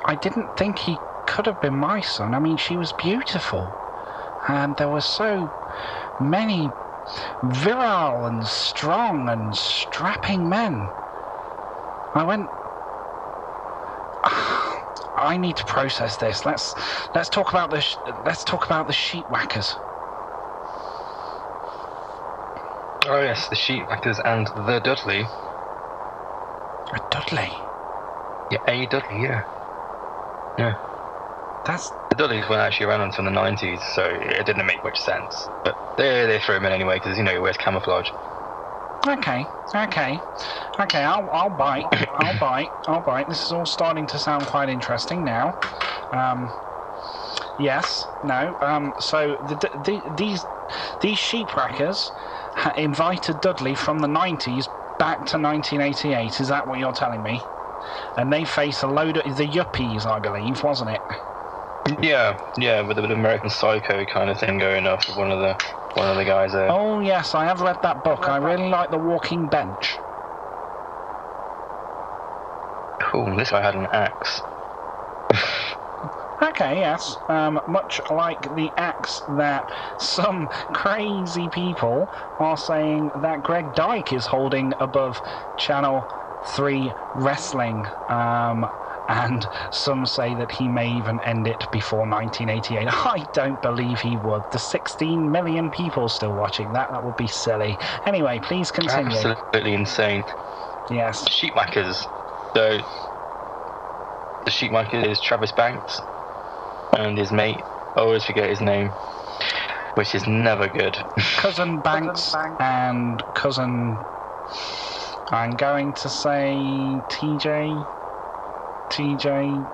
B: I didn't think he could have been my son. I mean, she was beautiful. And there were so many virile and strong and strapping men. I went. I need to process this. Let's let's talk about the sh- let's talk about the sheep whackers.
C: Oh, yes, the Sheepwhackers and the Dudley.
B: A Dudley.
C: Yeah, A Dudley, yeah. Yeah.
B: That's
C: The Dudleys weren't actually around until the 90s, so it didn't make much sense. But they, they threw him in anyway, because, you know, he wears camouflage.
B: Okay, okay, okay. I'll I'll bite. I'll bite. I'll bite. This is all starting to sound quite interesting now. Um, yes. No. Um. So the, the these these sheepwhackers ha- invited Dudley from the '90s back to 1988. Is that what you're telling me? And they face a load of the yuppies, I believe, wasn't it?
C: Yeah, yeah, with a bit of American Psycho kind of thing going off with one of the one of the guys there.
B: Oh yes, I have read that book. I really like The Walking Bench.
C: Cool, this guy had an axe.
B: Okay, yes. Um, much like the axe that some crazy people are saying that Greg Dyke is holding above Channel 3 Wrestling. Um, and some say that he may even end it before 1988. I don't believe he would. The 16 million people still watching that, that would be silly. Anyway, please continue.
C: Absolutely insane.
B: Yes.
C: Sheepwhackers. So, the Sheepwhacker is Travis Banks and his mate. I always forget his name, which is never good.
B: Cousin Banks and cousin. I'm going to say TJ. TJ.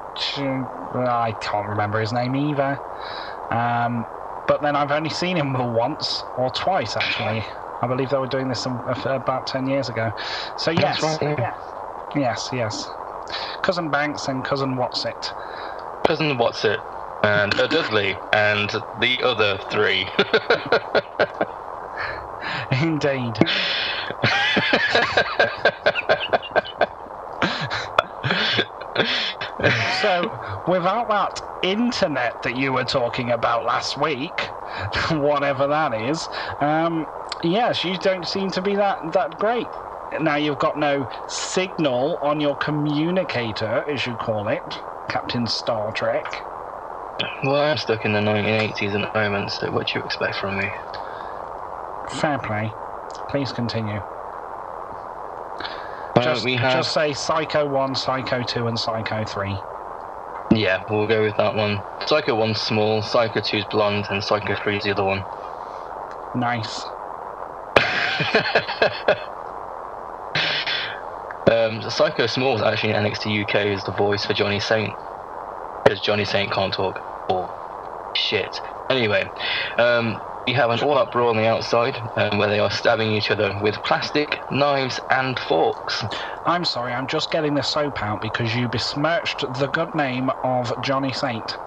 B: I can't remember his name either. Um, but then I've only seen him once or twice actually. I believe they were doing this some, about 10 years ago. So, yes.
C: Right, yeah.
B: Yes, yes. Cousin Banks and cousin What's It.
C: Cousin What's It, and uh, Dudley, and the other three.
B: Indeed. so, without that internet that you were talking about last week, whatever that is, um, yes, you don't seem to be that, that great. Now you've got no signal on your communicator, as you call it, Captain Star Trek.
C: Well, I'm stuck in the 1980s at the moment, so what do you expect from me?
B: Fair play. Please continue.
C: Well,
B: Just,
C: have.
B: just say Psycho 1, Psycho 2, and Psycho 3.
C: Yeah, we'll go with that one. Psycho 1's small, Psycho 2's blonde, and Psycho 3's the other one.
B: Nice.
C: Um, Psycho Small is actually in NXT UK as the voice for Johnny Saint. Because Johnny Saint can't talk. Or shit. Anyway, um, we have an all out brawl on the outside um, where they are stabbing each other with plastic, knives, and forks.
B: I'm sorry, I'm just getting the soap out because you besmirched the good name of Johnny Saint.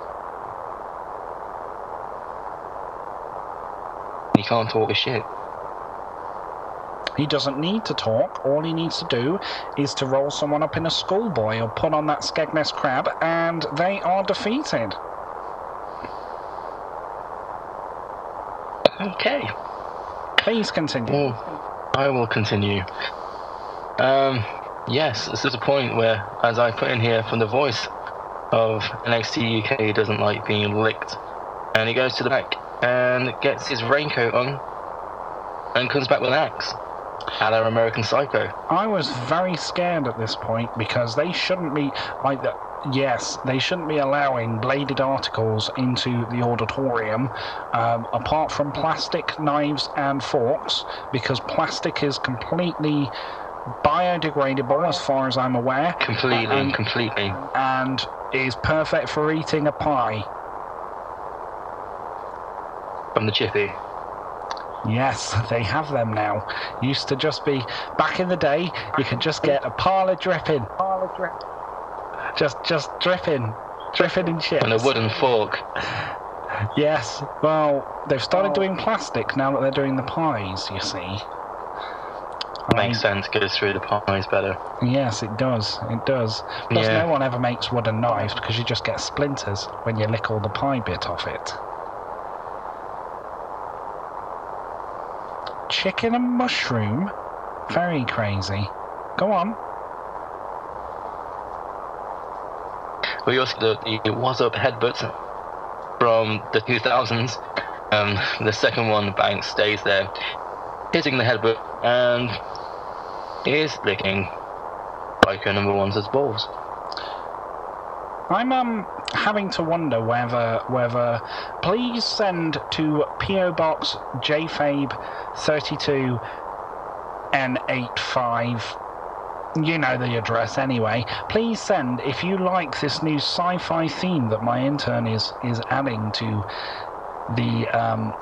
C: You can't talk a shit.
B: He doesn't need to talk. All he needs to do is to roll someone up in a schoolboy or put on that Skegness crab, and they are defeated.
C: Okay.
B: Please continue.
C: Well, I will continue. Um, yes, this is a point where, as I put in here from the voice of NXT UK, doesn't like being licked, and he goes to the back and gets his raincoat on, and comes back with an axe. At our American Psycho.
B: I was very scared at this point because they shouldn't be like the, yes, they shouldn't be allowing bladed articles into the auditorium, um, apart from plastic knives and forks, because plastic is completely biodegradable as far as I'm aware.
C: Completely,
B: and,
C: completely.
B: and is perfect for eating a pie.
C: From the chippy.
B: Yes, they have them now. Used to just be back in the day. You could just get a pile of dripping, just just dripping, dripping in chips.
C: And a wooden fork.
B: Yes. Well, they've started oh. doing plastic now that they're doing the pies. You see.
C: Makes sense, goes through the pies better.
B: Yes, it does. It does. Plus,
C: Yeah.
B: no one ever makes wooden knives because you just get splinters when you lick all the pie bit off it. Chicken and mushroom? Very crazy. Go on.
C: We also the, the What's Up headbutt from the 2000s. Um, the second one, Bank stays there, hitting the headbutt, and is licking Psycho number one's balls.
B: I'm um having to wonder whether whether please send to PO Box JFabe 32 N85 you know the address anyway. Please send if you like this new sci-fi theme that my intern is is adding to the um,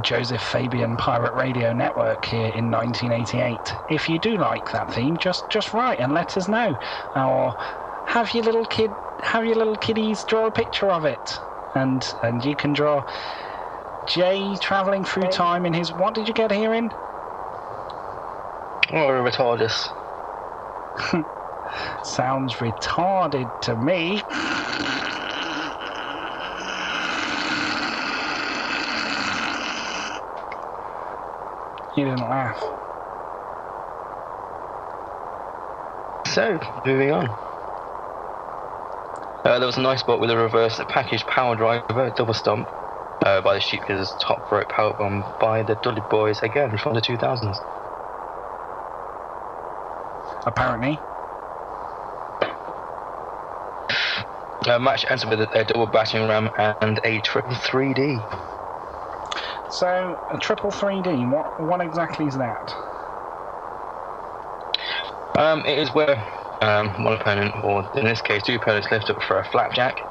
B: Joseph Fabian Pirate Radio Network here in 1988. If you do like that theme, just just write and let us know, or have your little kid have your little kiddies draw a picture of it, and and you can draw Jay traveling through time in his. What did you get here in?
C: A retardus.
B: Sounds retarded to me. You didn't laugh.
C: So, moving on. Uh, there was a nice spot with a reverse package power driver double stomp uh, by the Sheepkillers top rope powerbomb by the Dudley Boys again from the 2000s.
B: Apparently.
C: Uh, match ends with a, a double battering ram and a triple 3D.
B: So a triple 3D. What what exactly is that?
C: Um, it is where um, one opponent, or in this case, two opponents, lift up for a flapjack,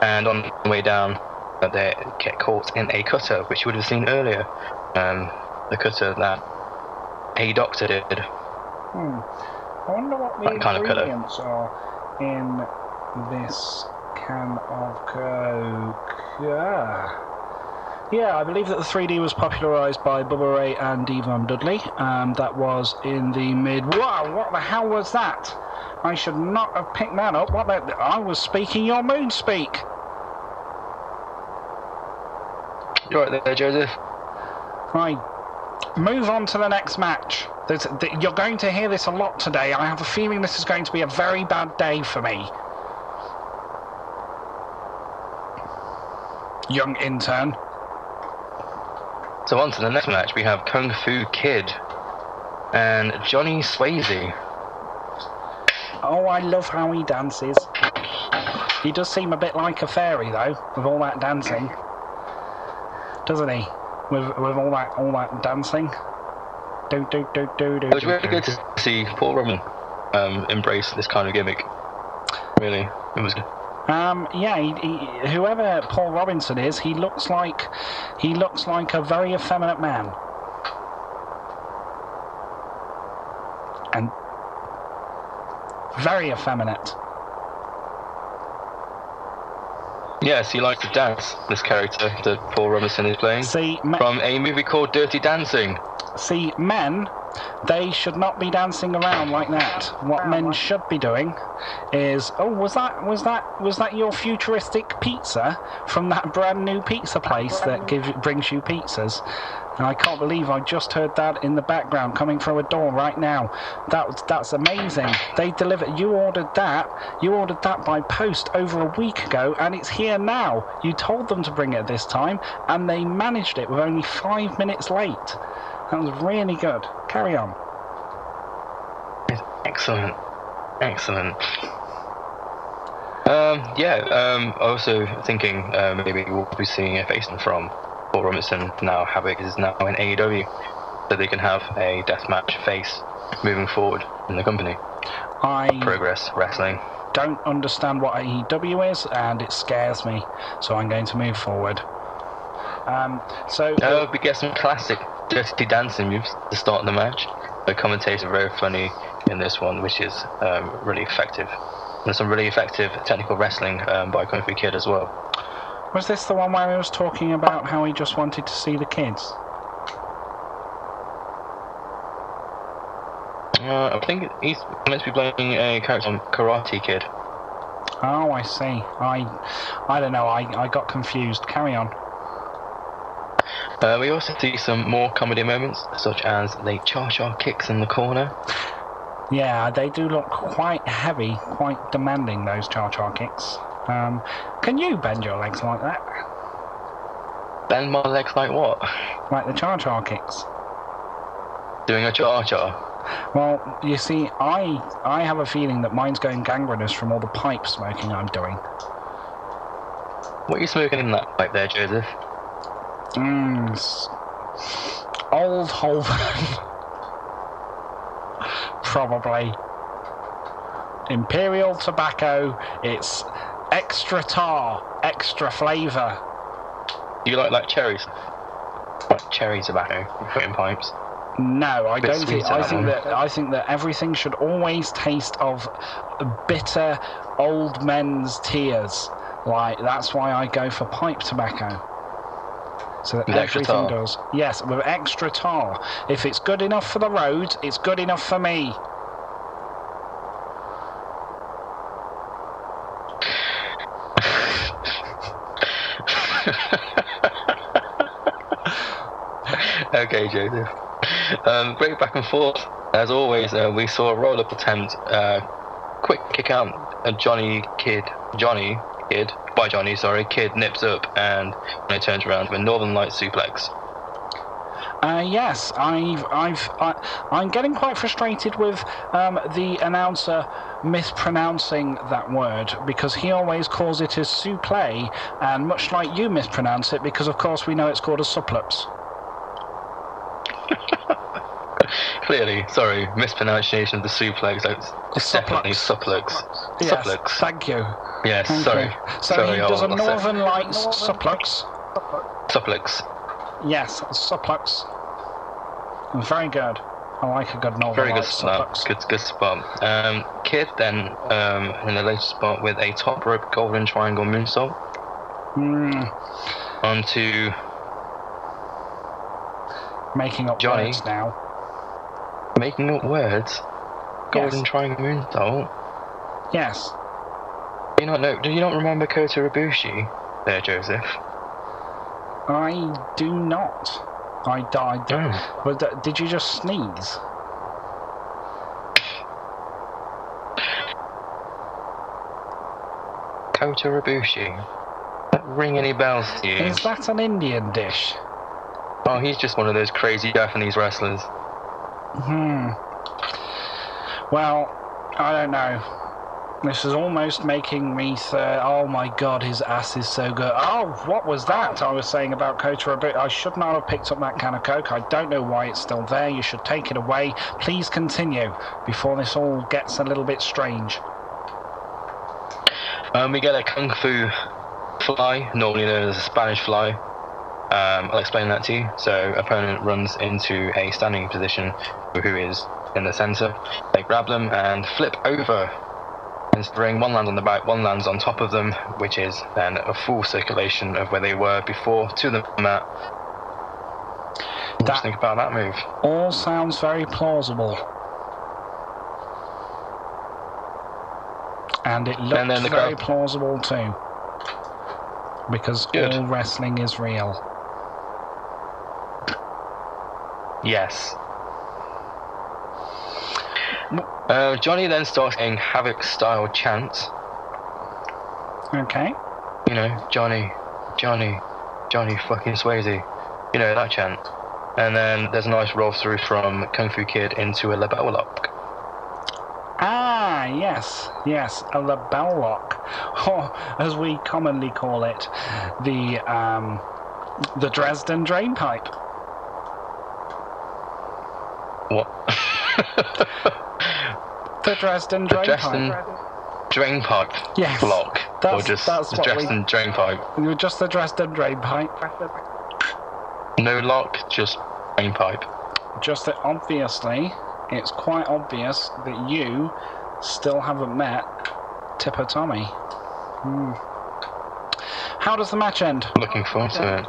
C: and on the way down, uh, they get caught in a cutter, which you would have seen earlier. Um, the cutter that a doctor did.
B: Hmm. I wonder what the
C: That kind of
B: ingredients are in this can of Coke. Ah. Yeah, I believe that the 3D was popularised by Bubba Ray and D-Von Dudley. Um, that was in the mid. Wow, what the hell was that? I should not have picked that up. What the? I was speaking your moon speak.
C: You're right there, Joseph.
B: Right. Move on to the next match. There's, th- you're going to hear this a lot today. I have a feeling this is going to be a very bad day for me. Young intern.
C: So on to the next match, we have Kung Fu Kid and Johnny Swayze.
B: Oh, I love how he dances. He does seem a bit like a fairy, though, with all that dancing, doesn't he? With with all that all that dancing. Do do do do do.
C: It was really good to see Paul Roman um, embrace this kind of gimmick. Really, it was good.
B: Um, yeah, he, he, whoever Paul Robinson is, he looks like he looks like a very effeminate man. And very effeminate.
C: Yes, he likes to dance. This character that Paul Robinson is playing
B: See, me-
C: from a movie called Dirty Dancing.
B: see, men they should not be dancing around like that. What men should be doing is, oh, was that was that was that your futuristic pizza from that brand new pizza place that gives brings you pizzas? And I can't believe I just heard that in the background coming through a door right now. That that's amazing. They delivered. You ordered that. You ordered that by post over a week ago, and it's here now. You told them to bring it this time, and they managed it with only five minutes late. That was really good. Carry on.
C: Excellent. Excellent. Um, yeah, um, also thinking uh, maybe we'll be seeing a facing from Paul Robinson now Havoc is now in AEW, so they can have a deathmatch face moving forward in the company.
B: I
C: Progress Wrestling.
B: don't understand what AEW is, and it scares me. So I'm going to move forward. Um, so
C: Uh, we get some classic dirty dancing moves to start the match. The commentators are very funny in this one, which is um, really effective. And some really effective technical wrestling um, by Kung Fu Kid as well.
B: Was this the one where he was talking about how he just wanted to see the kids?
C: Uh, I think he's meant to be playing a character on Karate Kid.
B: Oh, I see. I, I don't know. I, I got confused. Carry on.
C: Uh, we also see some more comedy moments, such as the cha cha kicks in the corner.
B: Yeah, they do look quite heavy, quite demanding. Those cha-cha kicks. Um, can you bend your legs like that,
C: Bend my legs like what?
B: like the cha-cha kicks?
C: Doing a cha cha.
B: Well, you see, I I have a feeling that mine's going gangrenous from all the pipe smoking I'm doing.
C: What are you smoking in that pipe there, Joseph?
B: Mmm. Old Holborn. Probably. Imperial tobacco. It's extra tar, extra flavour.
C: Do you like like cherries? Like cherry tobacco in pipes?
B: No, I don't think. I think
C: one.
B: that I think that everything should always taste of bitter old men's tears. Like that's why I go for pipe tobacco. So that
C: With extra
B: everything
C: tar?
B: does. Yes, with extra tar. If it's good enough for the roads, it's good enough for me.
C: okay, Joseph. Um, great back and forth. As always, uh, we saw a roll up attempt. Uh, quick kick out. Uh, Johnny Kid. Johnny Kid. By Johnny, sorry. Kid nips up and when it turns around with a Northern Light suplex.
B: Uh, yes, I've, I've, I, I'm getting quite frustrated with um, the announcer mispronouncing that word because he always calls it a supplé, and much like you mispronounce it, because of course we know it's called a suplex.
C: Clearly, sorry, mispronunciation of the suplex. It's
B: Suplex.
C: definitely suplex.
B: Yes,
C: Suplex.
B: thank you.
C: Yes,
B: Thank
C: sorry.
B: you. So
C: sorry,
B: he does a
C: I'll- say-
B: Northern Lights suplex.
C: Suplex.
B: Yes, a suplex. Very good. I like a good Northern
C: Very good
B: Lights
C: spot.
B: suplex.
C: Good, good spot. Um, Kid then um, in the latest spot with a top rope golden triangle moonsault
B: Mm,
C: onto
B: making up
C: Johnny.
B: words now.
C: Making up words. Golden
B: Yes.
C: triangle moonsault.
B: Yes.
C: Do you not know? Do you not remember Kota Ibushi? There, Joseph.
B: I do not. I died.
C: Oh.
B: But did you just sneeze?
C: Kota Ibushi. That ring any bells to you?
B: Is that an Indian dish?
C: Oh, he's just one of those crazy Japanese wrestlers.
B: Hmm. Well, I don't know. This is almost making me th- oh my god, his ass is so good. Oh, what was that I was saying about Kota Ibushi? I should not have picked up that can of Coke. I don't know why it's still there. You should take it away. Please continue before this all gets a little bit strange.
C: Um, we get a kung fu fly, normally known as a Spanish fly. Um, I'll explain that to you. So, opponent runs into a standing position, who is in the center. They grab them and flip over. Instead, one lands on the back, one lands on top of them, which is then a full circulation of where they were before to the mat.
B: That-
C: you think about that move?
B: All sounds very plausible. And it looks
C: And then the
B: very plausible too. Because
C: Good.
B: all wrestling is real.
C: Yes. Uh, Johnny then starts getting Havoc style chant.
B: Okay.
C: You know, Johnny, Johnny, Johnny fucking Swayze. You know, that chant. And then there's a nice roll through from Kung Fu Kid into a LeBell lock.
B: Ah, yes, yes, a LeBell lock, or as we commonly call it, the um, the Dresden drain pipe.
C: What?
B: The Dresden
C: the
B: drain
C: Dresden
B: pipe.
C: drain pipe
B: Yes,
C: block. or just
B: that's
C: the
B: what we-
C: Dresden drain pipe.
B: You're just the Dresden drain pipe.
C: No lock, just drain pipe.
B: Just that obviously, it's quite obvious that you still haven't met Tipper Tommy. Hmm. How does the match end?
C: Looking forward to it.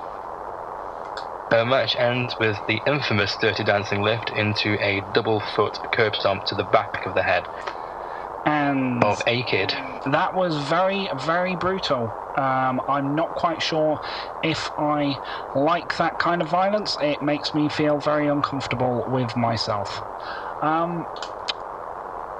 C: The match ends with the infamous Dirty Dancing lift into a double foot curb stomp to the back of the head
B: And
C: of A Kid.
B: that was very, very brutal. Um, I'm not quite sure if I like that kind of violence. It makes me feel very uncomfortable with myself. Um,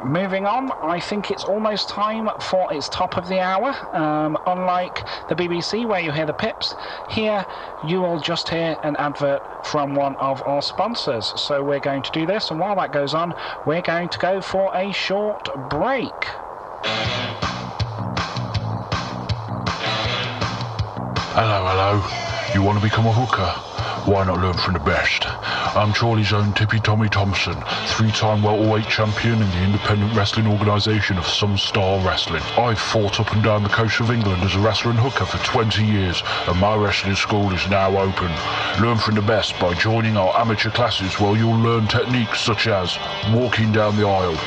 B: moving on, I think it's almost time for its top of the hour. Um, unlike the BBC, where you hear the pips, here you will just hear an advert from one of our sponsors. So we're going to do this, and while that goes on, we're going to go for a short break.
A: Hello, hello. You want to become a hooker? Why not learn from the best? I'm Charlie's own Tippy Tommy Thompson, three-time welterweight champion in the independent wrestling organisation of Some Star Wrestling. I've fought up and down the coast of England as a wrestler and hooker for 20 years, and my wrestling school is now open. Learn from the best by joining our amateur classes where you'll learn techniques such as walking down the aisle,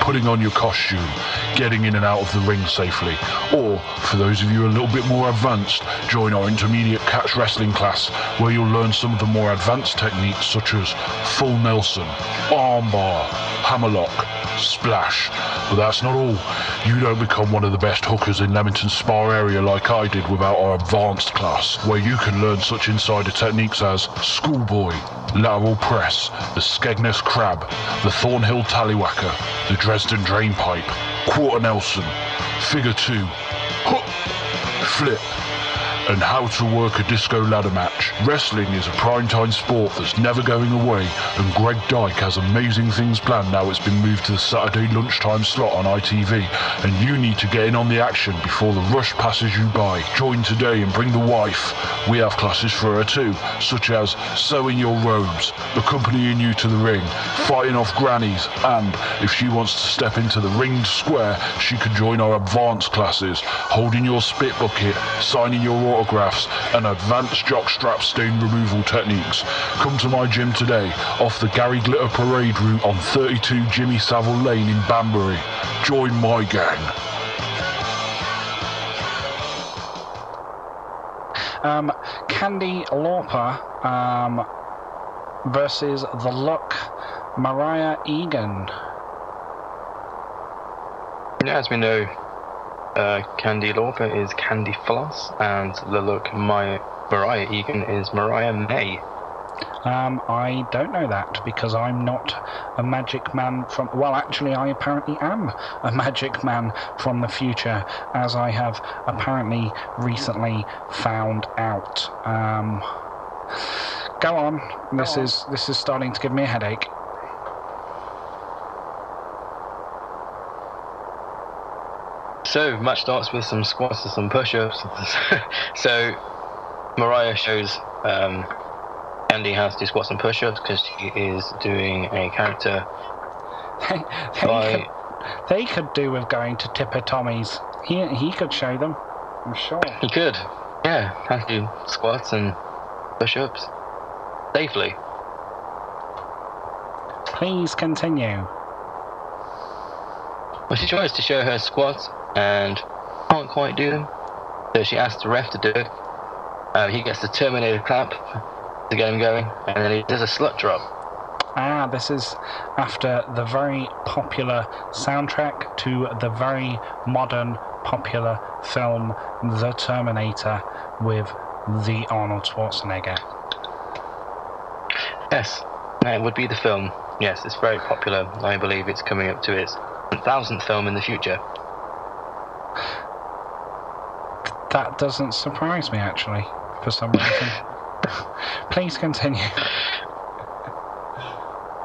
A: putting on your costume, getting in and out of the ring safely. Or, for those of you a little bit more advanced, join our intermediate catch wrestling class where you'll learn some of the more advanced techniques such as full Nelson, armbar, hammerlock, splash. But that's not all. You don't become one of the best hookers in Leamington Spa area like I did without our advanced class, where you can learn such insider techniques as schoolboy, lateral press, the Skegness crab, the Thornhill tallywhacker, the Dresden drain pipe, quarter Nelson, figure two, hook, flip, and how to work a disco ladder match. Wrestling is a primetime sport that's never going away, and Greg Dyke has amazing things planned now it's been moved to the Saturday lunchtime slot on ITV, and you need to get in on the action before the rush passes you by. Join today and bring the wife. We have classes for her too, such as sewing your robes, accompanying you to the ring, fighting off grannies, and if she wants to step into the ringed square, she can join our advanced classes, holding your spit bucket, signing your autographs, and advanced jockstrap stain removal techniques. Come to my gym today, off the Gary Glitter Parade route on 32 Jimmy Savile Lane in Banbury. Join my gang.
B: Um, Candy Lauper um, versus The Look, Mariah Egan.
C: Yeah, as we know, uh, Candy Lauper is Candy Floss, and the look my Mariah Egan is Mariah May.
B: Um, I don't know that because I'm not a magic man from. Well, actually, I apparently am a magic man from the future, as I have apparently recently found out. Um, go on. This is this is starting to give me a headache.
C: So, match starts with some squats and some push-ups. so, Mariah shows um, Candy how to do squats and push-ups because she is doing a character
B: They, they,
C: by
B: could, they could do with going to Tipper Tommy's. He he could show them. I'm sure.
C: He could. Yeah, how to do squats and push ups. Safely.
B: Please continue.
C: Well, she tries to show her squats and can't quite do them. So she asks the ref to do it. Uh, he gets the Terminator clap to get him going, and then he does a slut drop.
B: Ah, this is after the very popular soundtrack to the very modern, popular film The Terminator with the Arnold Schwarzenegger.
C: Yes, it would be the film. Yes, it's very popular. I believe it's coming up to its thousandth film in the future.
B: That doesn't surprise me, actually, for some reason. Please continue.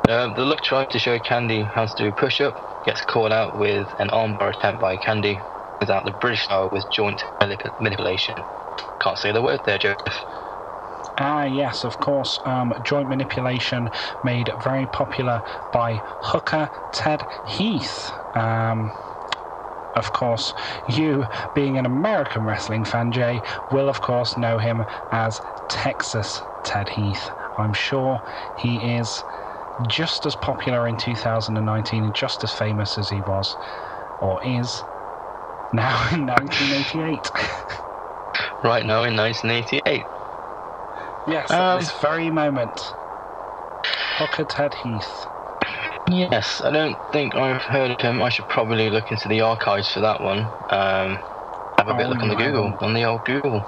C: Uh, the look tries to show Candy how to do a push up, gets caught out with an armbar attempt by Candy, without the British style with joint manip- manipulation. Can't say the word there, Joseph.
B: Ah, yes, of course. Um, joint manipulation made very popular by hooker Ted Heath. Um, of course, you, being an American wrestling fan, Jay, will of course know him as Texas Ted Heath. I'm sure he is just as popular in 2019 and just as famous as he was, or is, now in 1988.
C: Right now in 1988.
B: yes,
C: Um,
B: at this very moment. Hooker Ted Heath.
C: Yes, I don't think I've heard of him. I should probably look into the archives for that one. Um, have a bit
B: Oh,
C: look on the
B: no,
C: Google, on the old Google.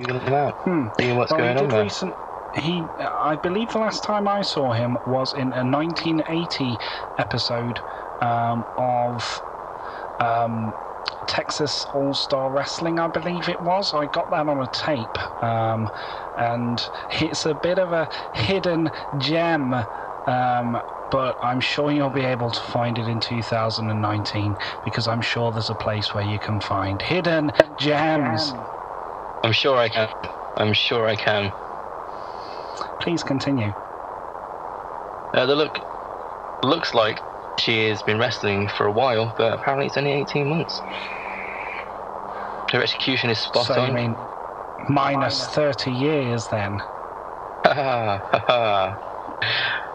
C: Google him out.
B: Hmm.
C: See what's
B: Well,
C: going on there.
B: recent. He, I believe, the last time I saw him was in a 1980 episode um, of um, Texas All Star Wrestling. I believe it was. I got that on a tape, um, and it's a bit of a hidden gem. Um, but I'm sure you'll be able to find it in 2019 because I'm sure there's a place where you can find hidden gems.
C: I'm sure I can. I'm sure I can.
B: Please continue.
C: Uh, the look looks like she has been wrestling for a while, but apparently it's only 18 months. Her execution is spot
B: so
C: on.
B: you mean minus 30 years then?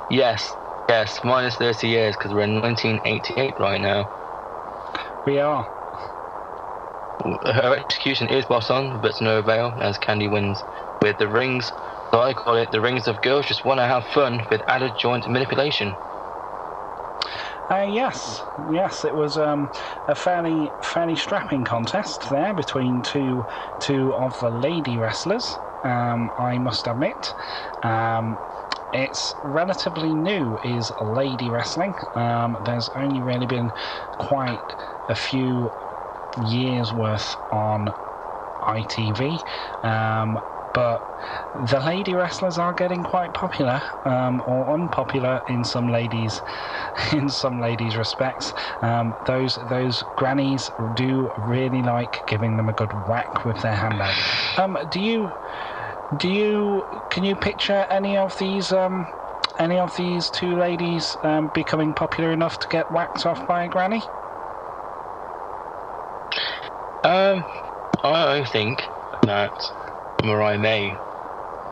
C: yes, yes, minus 30 years because we're in 1988 right now.
B: We are.
C: Her execution is spot on, but to no avail as Candy wins with the rings. So I call it the rings of girls just want to have fun with added joint manipulation.
B: Uh, yes, yes, it was um, a fairly fairly strapping contest there between two two of the lady wrestlers. Um, I must admit, um, it's relatively new is lady wrestling. Um, there's only really been quite a few years worth on ITV. Um, but the lady wrestlers are getting quite popular, um, or unpopular in some ladies, in some ladies' respects. Um, those those grannies do really like giving them a good whack with their handbag. Um, do you do you can you picture any of these um, any of these two ladies um, becoming popular enough to get whacked off by a granny?
C: Um, I think that Mariah May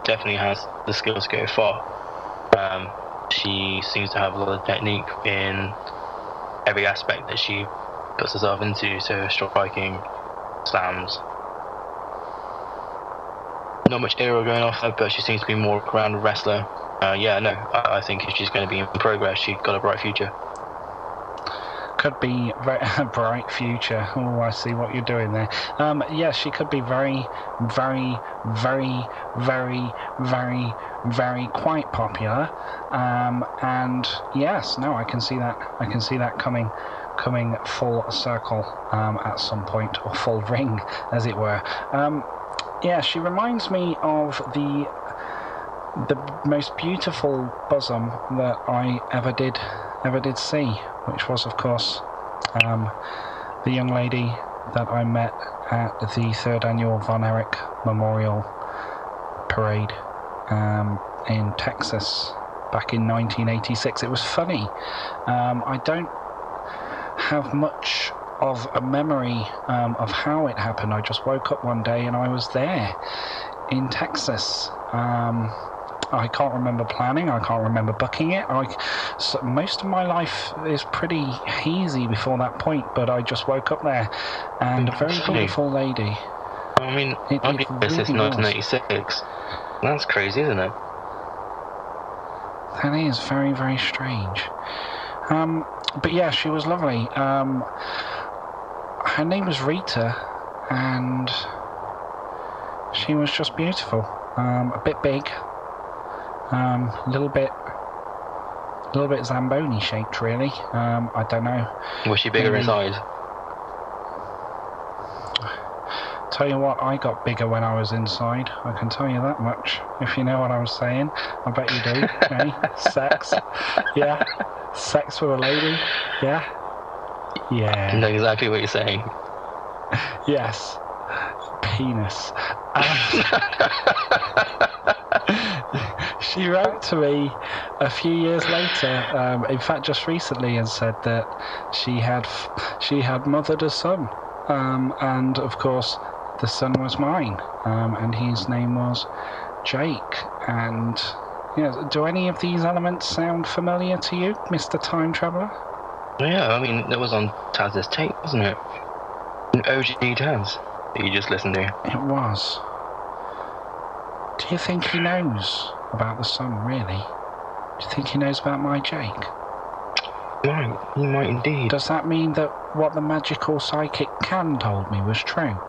C: definitely has the skills to go far. Um, she seems to have a lot of technique in every aspect that she puts herself into, so striking, slams. Not much aerial going off her, but she seems to be more ground wrestler. Uh, yeah, no, I, I think if she's going to be in progress, she's got a bright future.
B: could be very, a bright future. Oh, I see what you're doing there. Um, yes, she could be very, very, very, very, very, very quite popular. Um, and yes, no, I can see that. I can see that coming, coming full circle um, at some point, or full ring, as it were. Um, yeah, she reminds me of the the most beautiful bosom that I ever did ever did see, which was of course um, the young lady that I met at the third annual Von Erich Memorial Parade um, in Texas back in 1986. It was funny. Um, I don't have much of a memory um, of how it happened. I just woke up one day and I was there in Texas. Um, I can't remember planning. I can't remember booking it. I, so most of my life is pretty hazy before that point, but I just woke up there, and a very beautiful lady.
C: I mean,
B: It-
C: I've
B: it
C: been here since
B: really was.
C: 1986. That's crazy, isn't it?
B: That is very, very strange. Um, but yeah, she was lovely. Um, her name was Rita, and she was just beautiful. Um, a bit big, um, a little bit, a little bit Zamboni shaped, really. Um, I don't know.
C: Was she bigger
B: Maybe.
C: inside?
B: Tell you what, I got bigger when I was inside. I can tell you that much. If you know what I'm saying, I bet you do. eh? Sex, yeah. Sex with a lady, yeah.
C: I
B: Yeah.
C: know exactly what you're saying.
B: Yes. Penis. She wrote to me a few years later, um, in fact, just recently, and said that she had f- she had mothered a son, um, and of course, the son was mine, um, and his name was Jake. And yeah, do any of these elements sound familiar to you, Mister Time Traveler?
C: Yeah, I mean, that was on Taz's tape, wasn't it? An OG Taz that you just listened to.
B: It was. Do you think he knows about the sun, really? Do you think he knows about my Jake?
C: He might, he might indeed.
B: Does that mean that what the magical psychic can told me was true?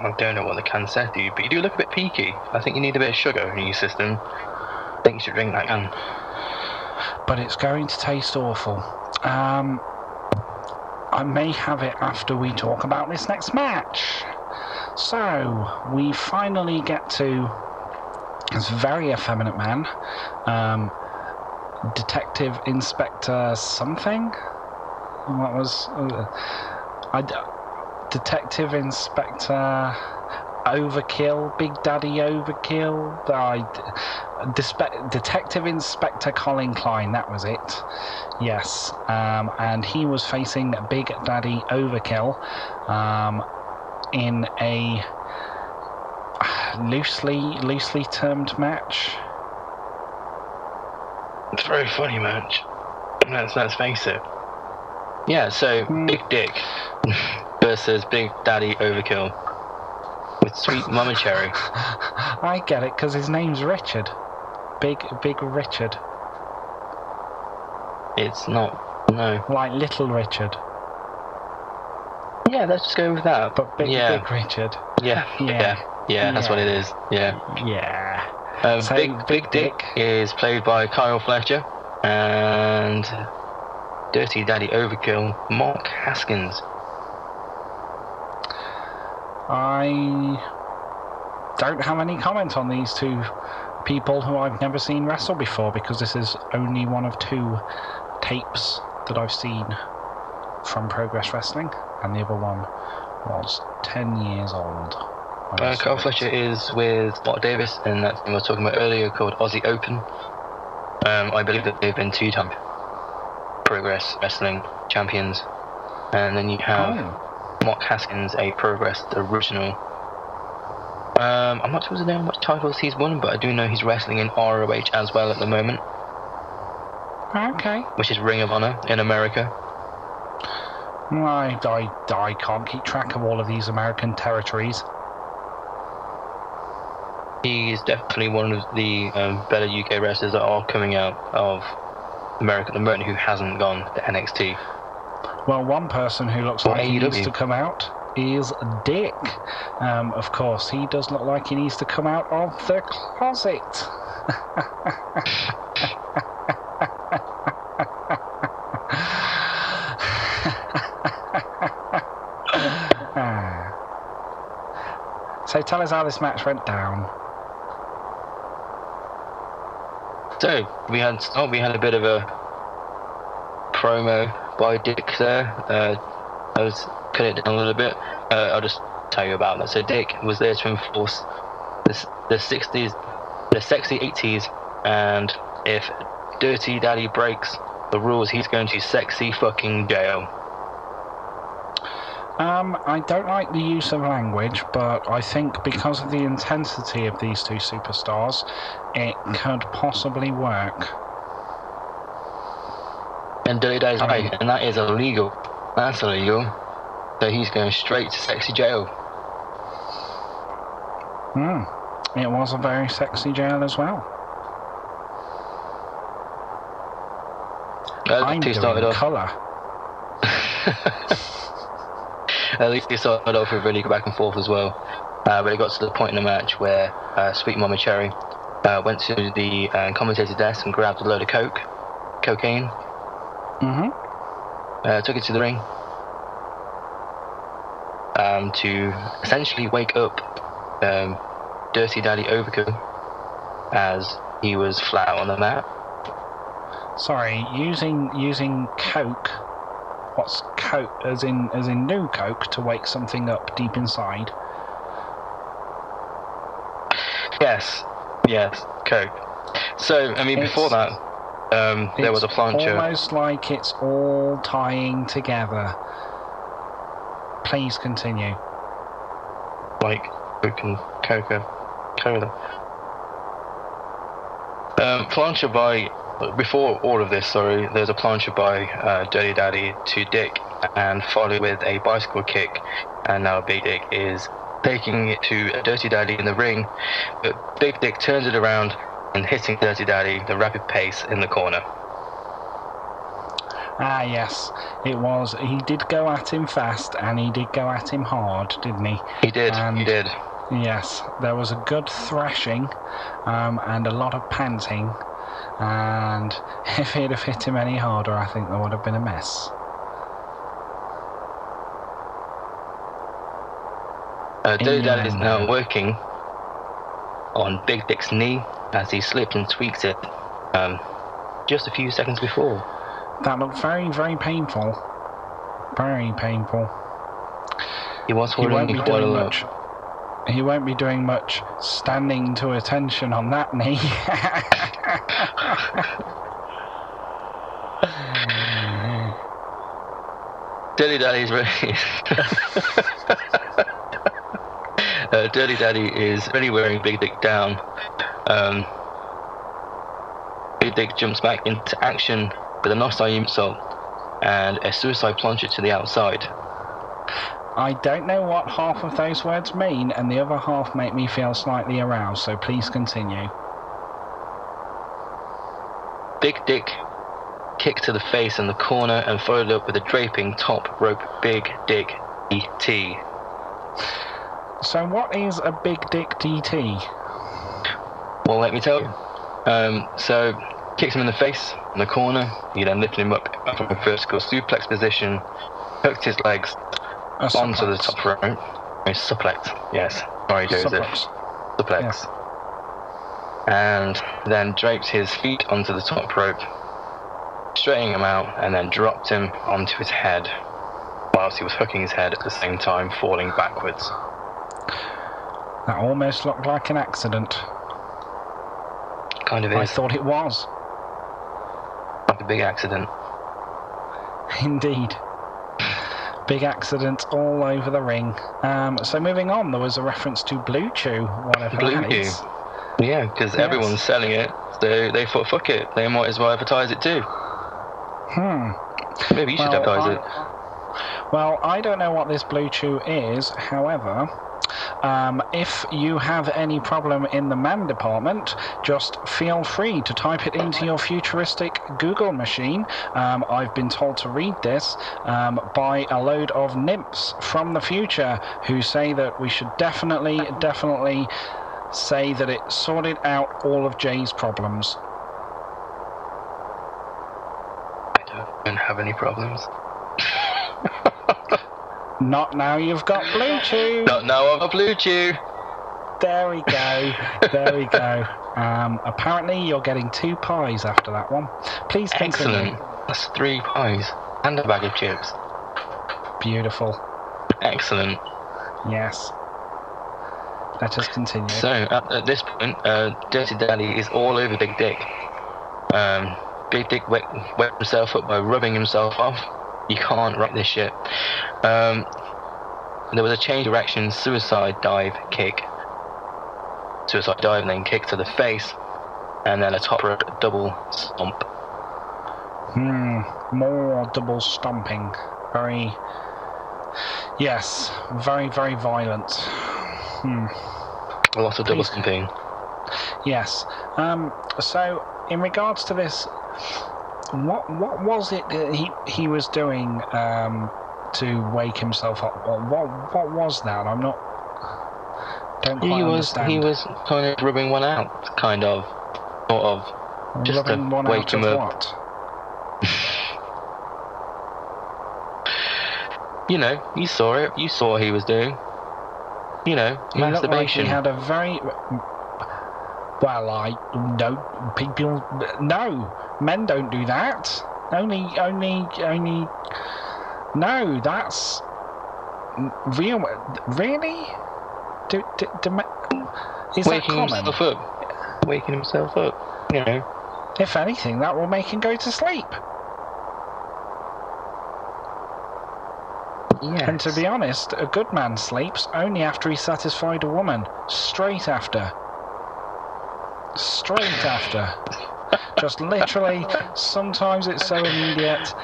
C: I don't know what the can said to you, but you do look a bit peaky. I think you need a bit of sugar in your system. I think you should drink that can.
B: But it's going to taste awful. Um, I may have it after we talk about this next match. So, we finally get to this very effeminate man, um, Detective Inspector something? What was. Uh, I, Detective Inspector Overkill, Big Daddy Overkill. I, Dispe- Detective Inspector Colin Klein, that was it. Yes, um, and he was facing Big Daddy Overkill um, in a loosely loosely termed match.
C: It's a very funny match. Let's, let's face it. Yeah, so Big Dick versus Big Daddy Overkill with Sweet Mama Cherry.
B: I get it because his name's Richard. Big Big Richard,
C: It's not. No.
B: like Little Richard,
C: Yeah, let's just go with that.
B: but Big
C: yeah,
B: Big Richard.
C: yeah,
B: Yeah.
C: yeah, yeah, That's what it is. Yeah.
B: Yeah.
C: Um,
B: So,
C: Big,
B: Big
C: Big Dick is played by Kyle Fletcher, and Dirty Daddy Overkill, Mark Haskins.
B: I don't have any comment on these two people who I've never seen wrestle before because this is only one of two tapes that I've seen from Progress Wrestling, and the other one was 10 years old.
C: Uh,
B: it.
C: Fletcher is with Mark Davis, and that thing we were talking about earlier called Aussie Open. Um, I believe that they've been two-time Progress Wrestling champions, and then you have
B: Oh.
C: Mark Haskins, a Progress original. Um, I'm not sure to know how much titles he's won, but I do know he's wrestling in ROH as well at the moment,
B: Okay.
C: which is Ring of Honor in America.
B: I, I, I can't keep track of all of these American territories.
C: He is definitely one of the um, better UK wrestlers that are coming out of America at the moment who hasn't gone to NXT.
B: Well, one person who looks
C: Or
B: like he needs to come out is Dick. Um, of course, he does look like he needs to come out of the closet. So tell us how this match went down.
C: So we had oh, we had a bit of a promo by Dick there. Uh, I was cutting it down a little bit. Uh, I'll just tell you about that. So Dick was there to enforce the the 60s, the sexy 80s, and if Dirty Daddy breaks the rules, he's going to sexy fucking jail.
B: Um, I don't like the use of language, but I think because of the intensity of these two superstars, it could possibly work.
C: And Dirty Daddy's right, and that is illegal. That's illegal. So he's going straight to sexy jail.
B: Hmm. It was a very sexy jail as well.
C: At
B: I'm
C: least he started off.
B: colour.
C: At least he started off with really good back and forth as well. Uh, but it got to the point in the match where uh, Sweet Mama Cherry uh, went to the uh, commentator's desk and grabbed a load of coke, cocaine,
B: hmm
C: uh, took it to the ring um, to essentially wake up um, Dirty Daddy Overkill as he was flat on the mat.
B: Sorry, using using coke. What's coke? As in as in new coke to wake something up deep inside.
C: Yes, yes, coke. So, I mean, before that, um, there was a
B: It's
C: plancha.
B: Almost like it's all tying together. Please continue.
C: like Coke and Coca Cola. Um, plancha by before all of this, sorry, there's a plancha by uh, Dirty Daddy to Dick, and followed with a bicycle kick, and now Big Dick is taking it to Dirty Daddy in the ring, but Big Dick turns it around and hitting Dirty Daddy the rapid pace in the corner.
B: Ah, yes, it was. He did go at him fast, and he did go at him hard, didn't he?
C: He did, he
B: And-
C: did.
B: Yes, there was a good thrashing, um, and a lot of panting. And if he'd have hit him any harder, I think there would have been a mess.
C: Uh, Dirty is now working on Big Dick's knee as he slipped and tweaked it um, just a few seconds before.
B: That looked very, very painful. Very painful.
C: He was
B: won't
C: holding
B: be
C: quite a
B: doing
C: lot.
B: much. He won't be doing much standing to attention on that knee.
C: Dirty Daddy is really. uh, Dirty Daddy is really wearing Big Dick down. Um, Big Dick jumps back into action with an Asai moonsault and a suicide plancha to the outside.
B: I don't know what half of those words mean, and the other half make me feel slightly aroused, so please continue.
C: Big Dick kick to the face in the corner and followed up with a draping top rope Big Dick ET.
B: So, what is a big dick DDT?
C: Well, let me tell you. Um, so, kicks him in the face, in the corner. He then lifted him up from a vertical suplex position, hooked his legs onto the top rope. A suplex, yes. Sorry, Joseph.
B: Suplex.
C: Suplex.
B: Yes.
C: And then draped his feet onto the top rope, straightening him out, and then dropped him onto his head, whilst he was hooking his head at the same time, falling backwards.
B: That almost looked like an accident.
C: Kind of
B: I
C: is
B: thought it was.
C: A big accident.
B: Indeed. Big accident all over the ring. Um, so moving on, there was a reference to Blue Chew, whatever
C: Blue
B: that
C: Chew. Yeah, because
B: Yes.
C: everyone's selling it, so they thought, fuck it, they might as well advertise it too.
B: Hmm.
C: Maybe you should advertise
B: I-
C: it.
B: Well, I don't know what this Blue Chew is. However, um, if you have any problem in the man department, just feel free to type it into your futuristic Google machine. Um, I've been told to read this um, by a load of nymphs from the future who say that we should definitely, definitely say that it sorted out all of Jay's problems.
C: I don't have any problems.
B: Not now you've got Blue Chew.
C: Not now I've a Blue Chew.
B: There we go. There we go. Um, apparently, you're getting two pies after that one. Please continue.
C: Excellent. That's three pies and a bag of chips.
B: Beautiful.
C: Excellent.
B: Yes. Let us continue.
C: So at, at this point, uh, Dirty Daddy is all over Big Dick. Um, Big Dick wet, wet himself up by rubbing himself off. You can't write this shit. Um, there was a change direction suicide dive kick. Suicide dive and then kick to the face. And then a top rope double stomp.
B: Hmm. More double stomping. Very. Yes. Very, very violent. Hmm.
C: A lot of double stomping.
B: Yes. Um, so, in regards to this, what what was it that he he was doing um, to wake himself up? What what, what was that? I'm not. Don't quite
C: He was
B: understand.
C: he was kind of rubbing one out, kind of, sort of. just to
B: rubbing one
C: wake
B: out
C: him
B: of
C: up.
B: what?
C: You know, you saw it. You saw what he was doing. You know,
B: He looked like
C: masturbation.
B: he had a very. Well, I no people. No, men don't do that. Only, only, only. No, that's real. Really? Do, do, do is that
C: waking
B: common?
C: himself up. Waking himself up. You know.
B: If anything, that will make him go to sleep.
C: Yeah.
B: And to be honest, a good man sleeps only after he's satisfied a woman. Straight after. Straight after. Just literally, sometimes it's so immediate,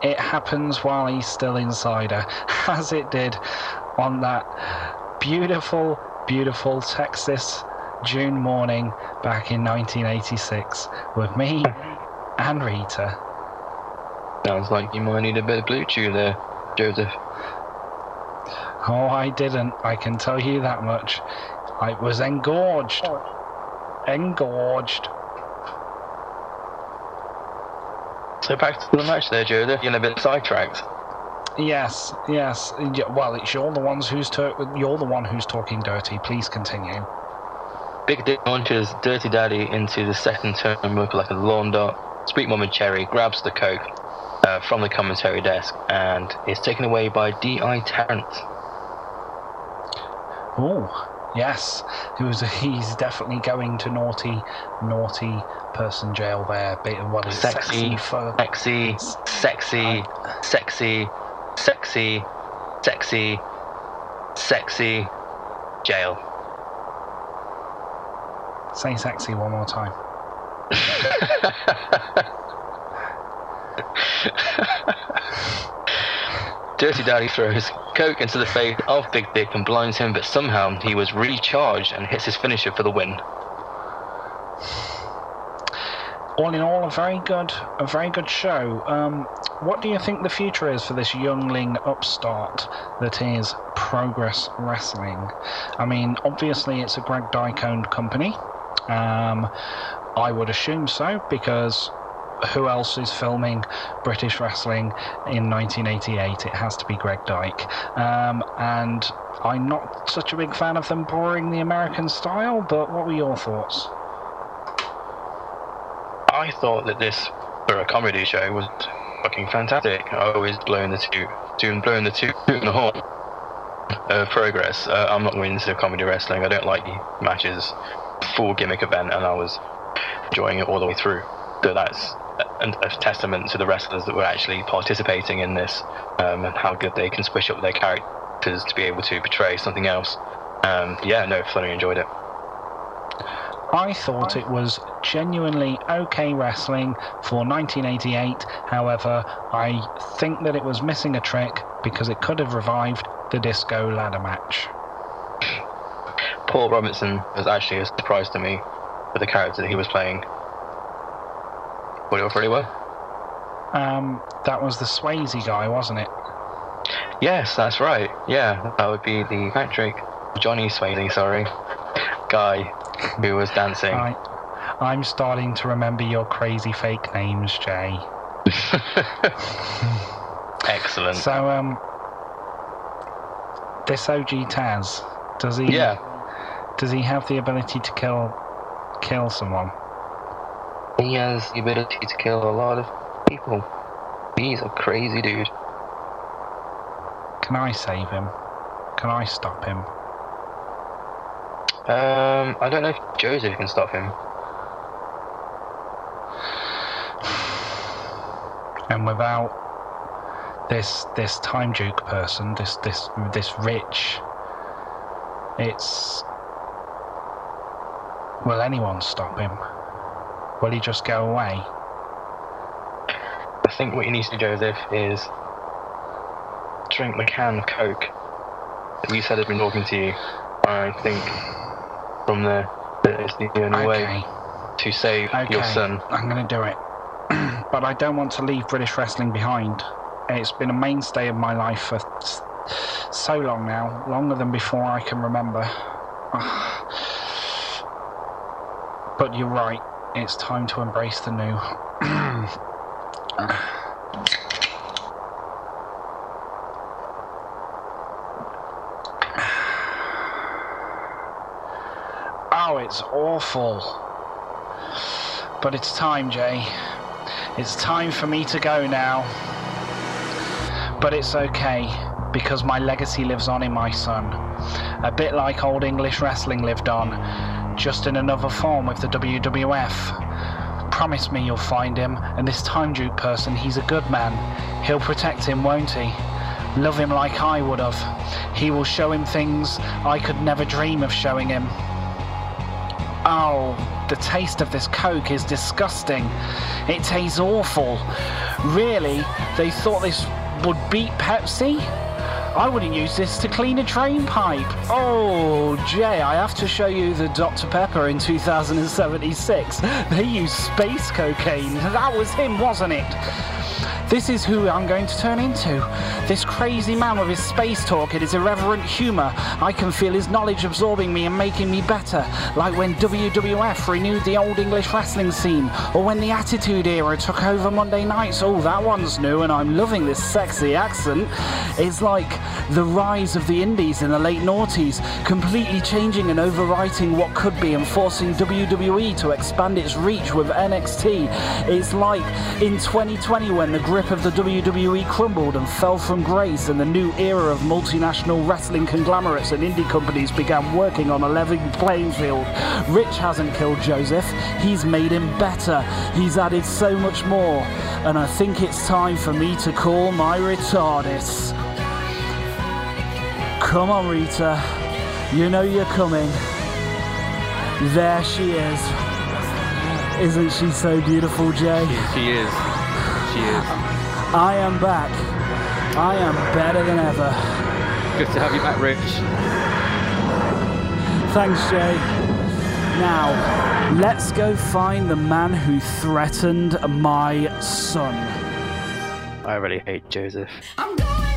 B: it happens while he's still inside her, as it did on that beautiful, beautiful Texas June morning back in 1986 with me and Rita.
C: Sounds like you might need a bit of blue chew there, Joseph.
B: Oh, I didn't. I can tell you that much. I was engorged. Engorged.
C: So back to the match there, Joseph. You're a bit sidetracked.
B: Yes, yes. Well, it's you're the ones who's you're the one who's talking dirty. Please continue.
C: Big Dick launches Dirty Daddy into the second turnbuckle like a lawn dart. Sweet and Cherry grabs the coke uh, from the commentary desk and is taken away by D.I. Tarrant.
B: Oh, yes. He was. He's definitely going to naughty, naughty person jail there. What is
C: Sexy,
B: for
C: sexy, sexy, sexy, sexy, sexy, sexy, jail.
B: say sexy one more time.
C: Dirty Daddy throws coke into the face of Big Dick and blinds him, but somehow he was recharged and hits his finisher for the win.
B: all in all, a very good, a very good show. Um, what do you think the future is for this youngling upstart that is Progress Wrestling? I mean, obviously it's a Greg Dyke owned company. Um, I would assume so because who else is filming British wrestling in 1988? It has to be Greg Dyke. Um, and I'm not such a big fan of them borrowing the American style, but what were your thoughts?
C: I thought that this, for a comedy show, was fucking fantastic. I always blowing the two, doing blowing the two in the horn of progress. Uh, I'm not into comedy wrestling. I don't like the matches, full gimmick event, and I was enjoying it all the way through. That's a, a testament to the wrestlers that were actually participating in this um, and how good they can switch up their characters to be able to portray something else. Um, yeah, no, thoroughly enjoyed it.
B: I thought it was genuinely okay wrestling for 1988. However, I think that it was missing a trick because it could have revived the disco ladder match.
C: Paul Robinson was actually a surprise to me for the character that he was playing. Put it off really well.
B: Um, that was the Swayze guy, wasn't it?
C: Yes, that's right. Yeah, that would be the Patrick Johnny Swaley, sorry, guy who was dancing.
B: I, I'm starting to remember your crazy fake names, Jay.
C: Excellent.
B: So, um, this OG Taz, does he?
C: yeah,
B: Does he have the ability to kill, kill someone?
C: He has the ability to kill a lot of people. He's a crazy dude.
B: Can I save him? Can I stop him?
C: Um, I don't know if Joseph can stop him.
B: and without this this time duke person, this this this rich, it's will anyone stop him? Will he just go away?
C: I think what you need to do, Joseph, is drink the can of Coke that you said had been talking to you. I think from there. It's the only way to save
B: Okay.
C: your son.
B: I'm going to do it. but I don't want to leave British wrestling behind. It's been a mainstay of my life for so long now, longer than before I can remember. but you're right. It's time to embrace the new. Oh, it's awful. But it's time, Jay. It's time for me to go now. But it's okay, because my legacy lives on in my son. A bit like old English wrestling lived on, just in another form with the WWF. Promise me you'll find him, and this time Duke person, he's a good man. He'll protect him, won't he? Love him like I would have. He will show him things I could never dream of showing him. Oh, the taste of this Coke is disgusting. It tastes awful. Really? They thought this would beat Pepsi? I wouldn't use this to clean a drain pipe. Oh, Jay, I have to show you the Dr. Pepper in 2076. They used space cocaine. That was him, wasn't it? This is who I'm going to turn into. This crazy man with his space talk and his irreverent humour. I can feel his knowledge absorbing me and making me better. Like when WWF renewed the old English wrestling scene, or when the Attitude Era took over Monday nights. Oh, that one's new, and I'm loving this sexy accent. It's like the rise of the indies in the late noughties, completely changing and overwriting what could be and forcing WWE to expand its reach with NXT. It's like in 2020 when the grip of the WWE crumbled and fell from grace and the new era of multinational wrestling conglomerates and indie companies began working on a level playing field. Rich hasn't killed Joseph, he's made him better. He's added so much more. And I think it's time for me to call my retardis. Come on, Rita. You know you're coming. There she is. Isn't she so beautiful, Jay?
G: She is. She is.
B: I am back. I am better than ever.
G: Good to have you back, Rich.
B: Thanks, Jay. Now, let's go find the man who threatened my son.
C: I really hate Joseph.
H: I'm going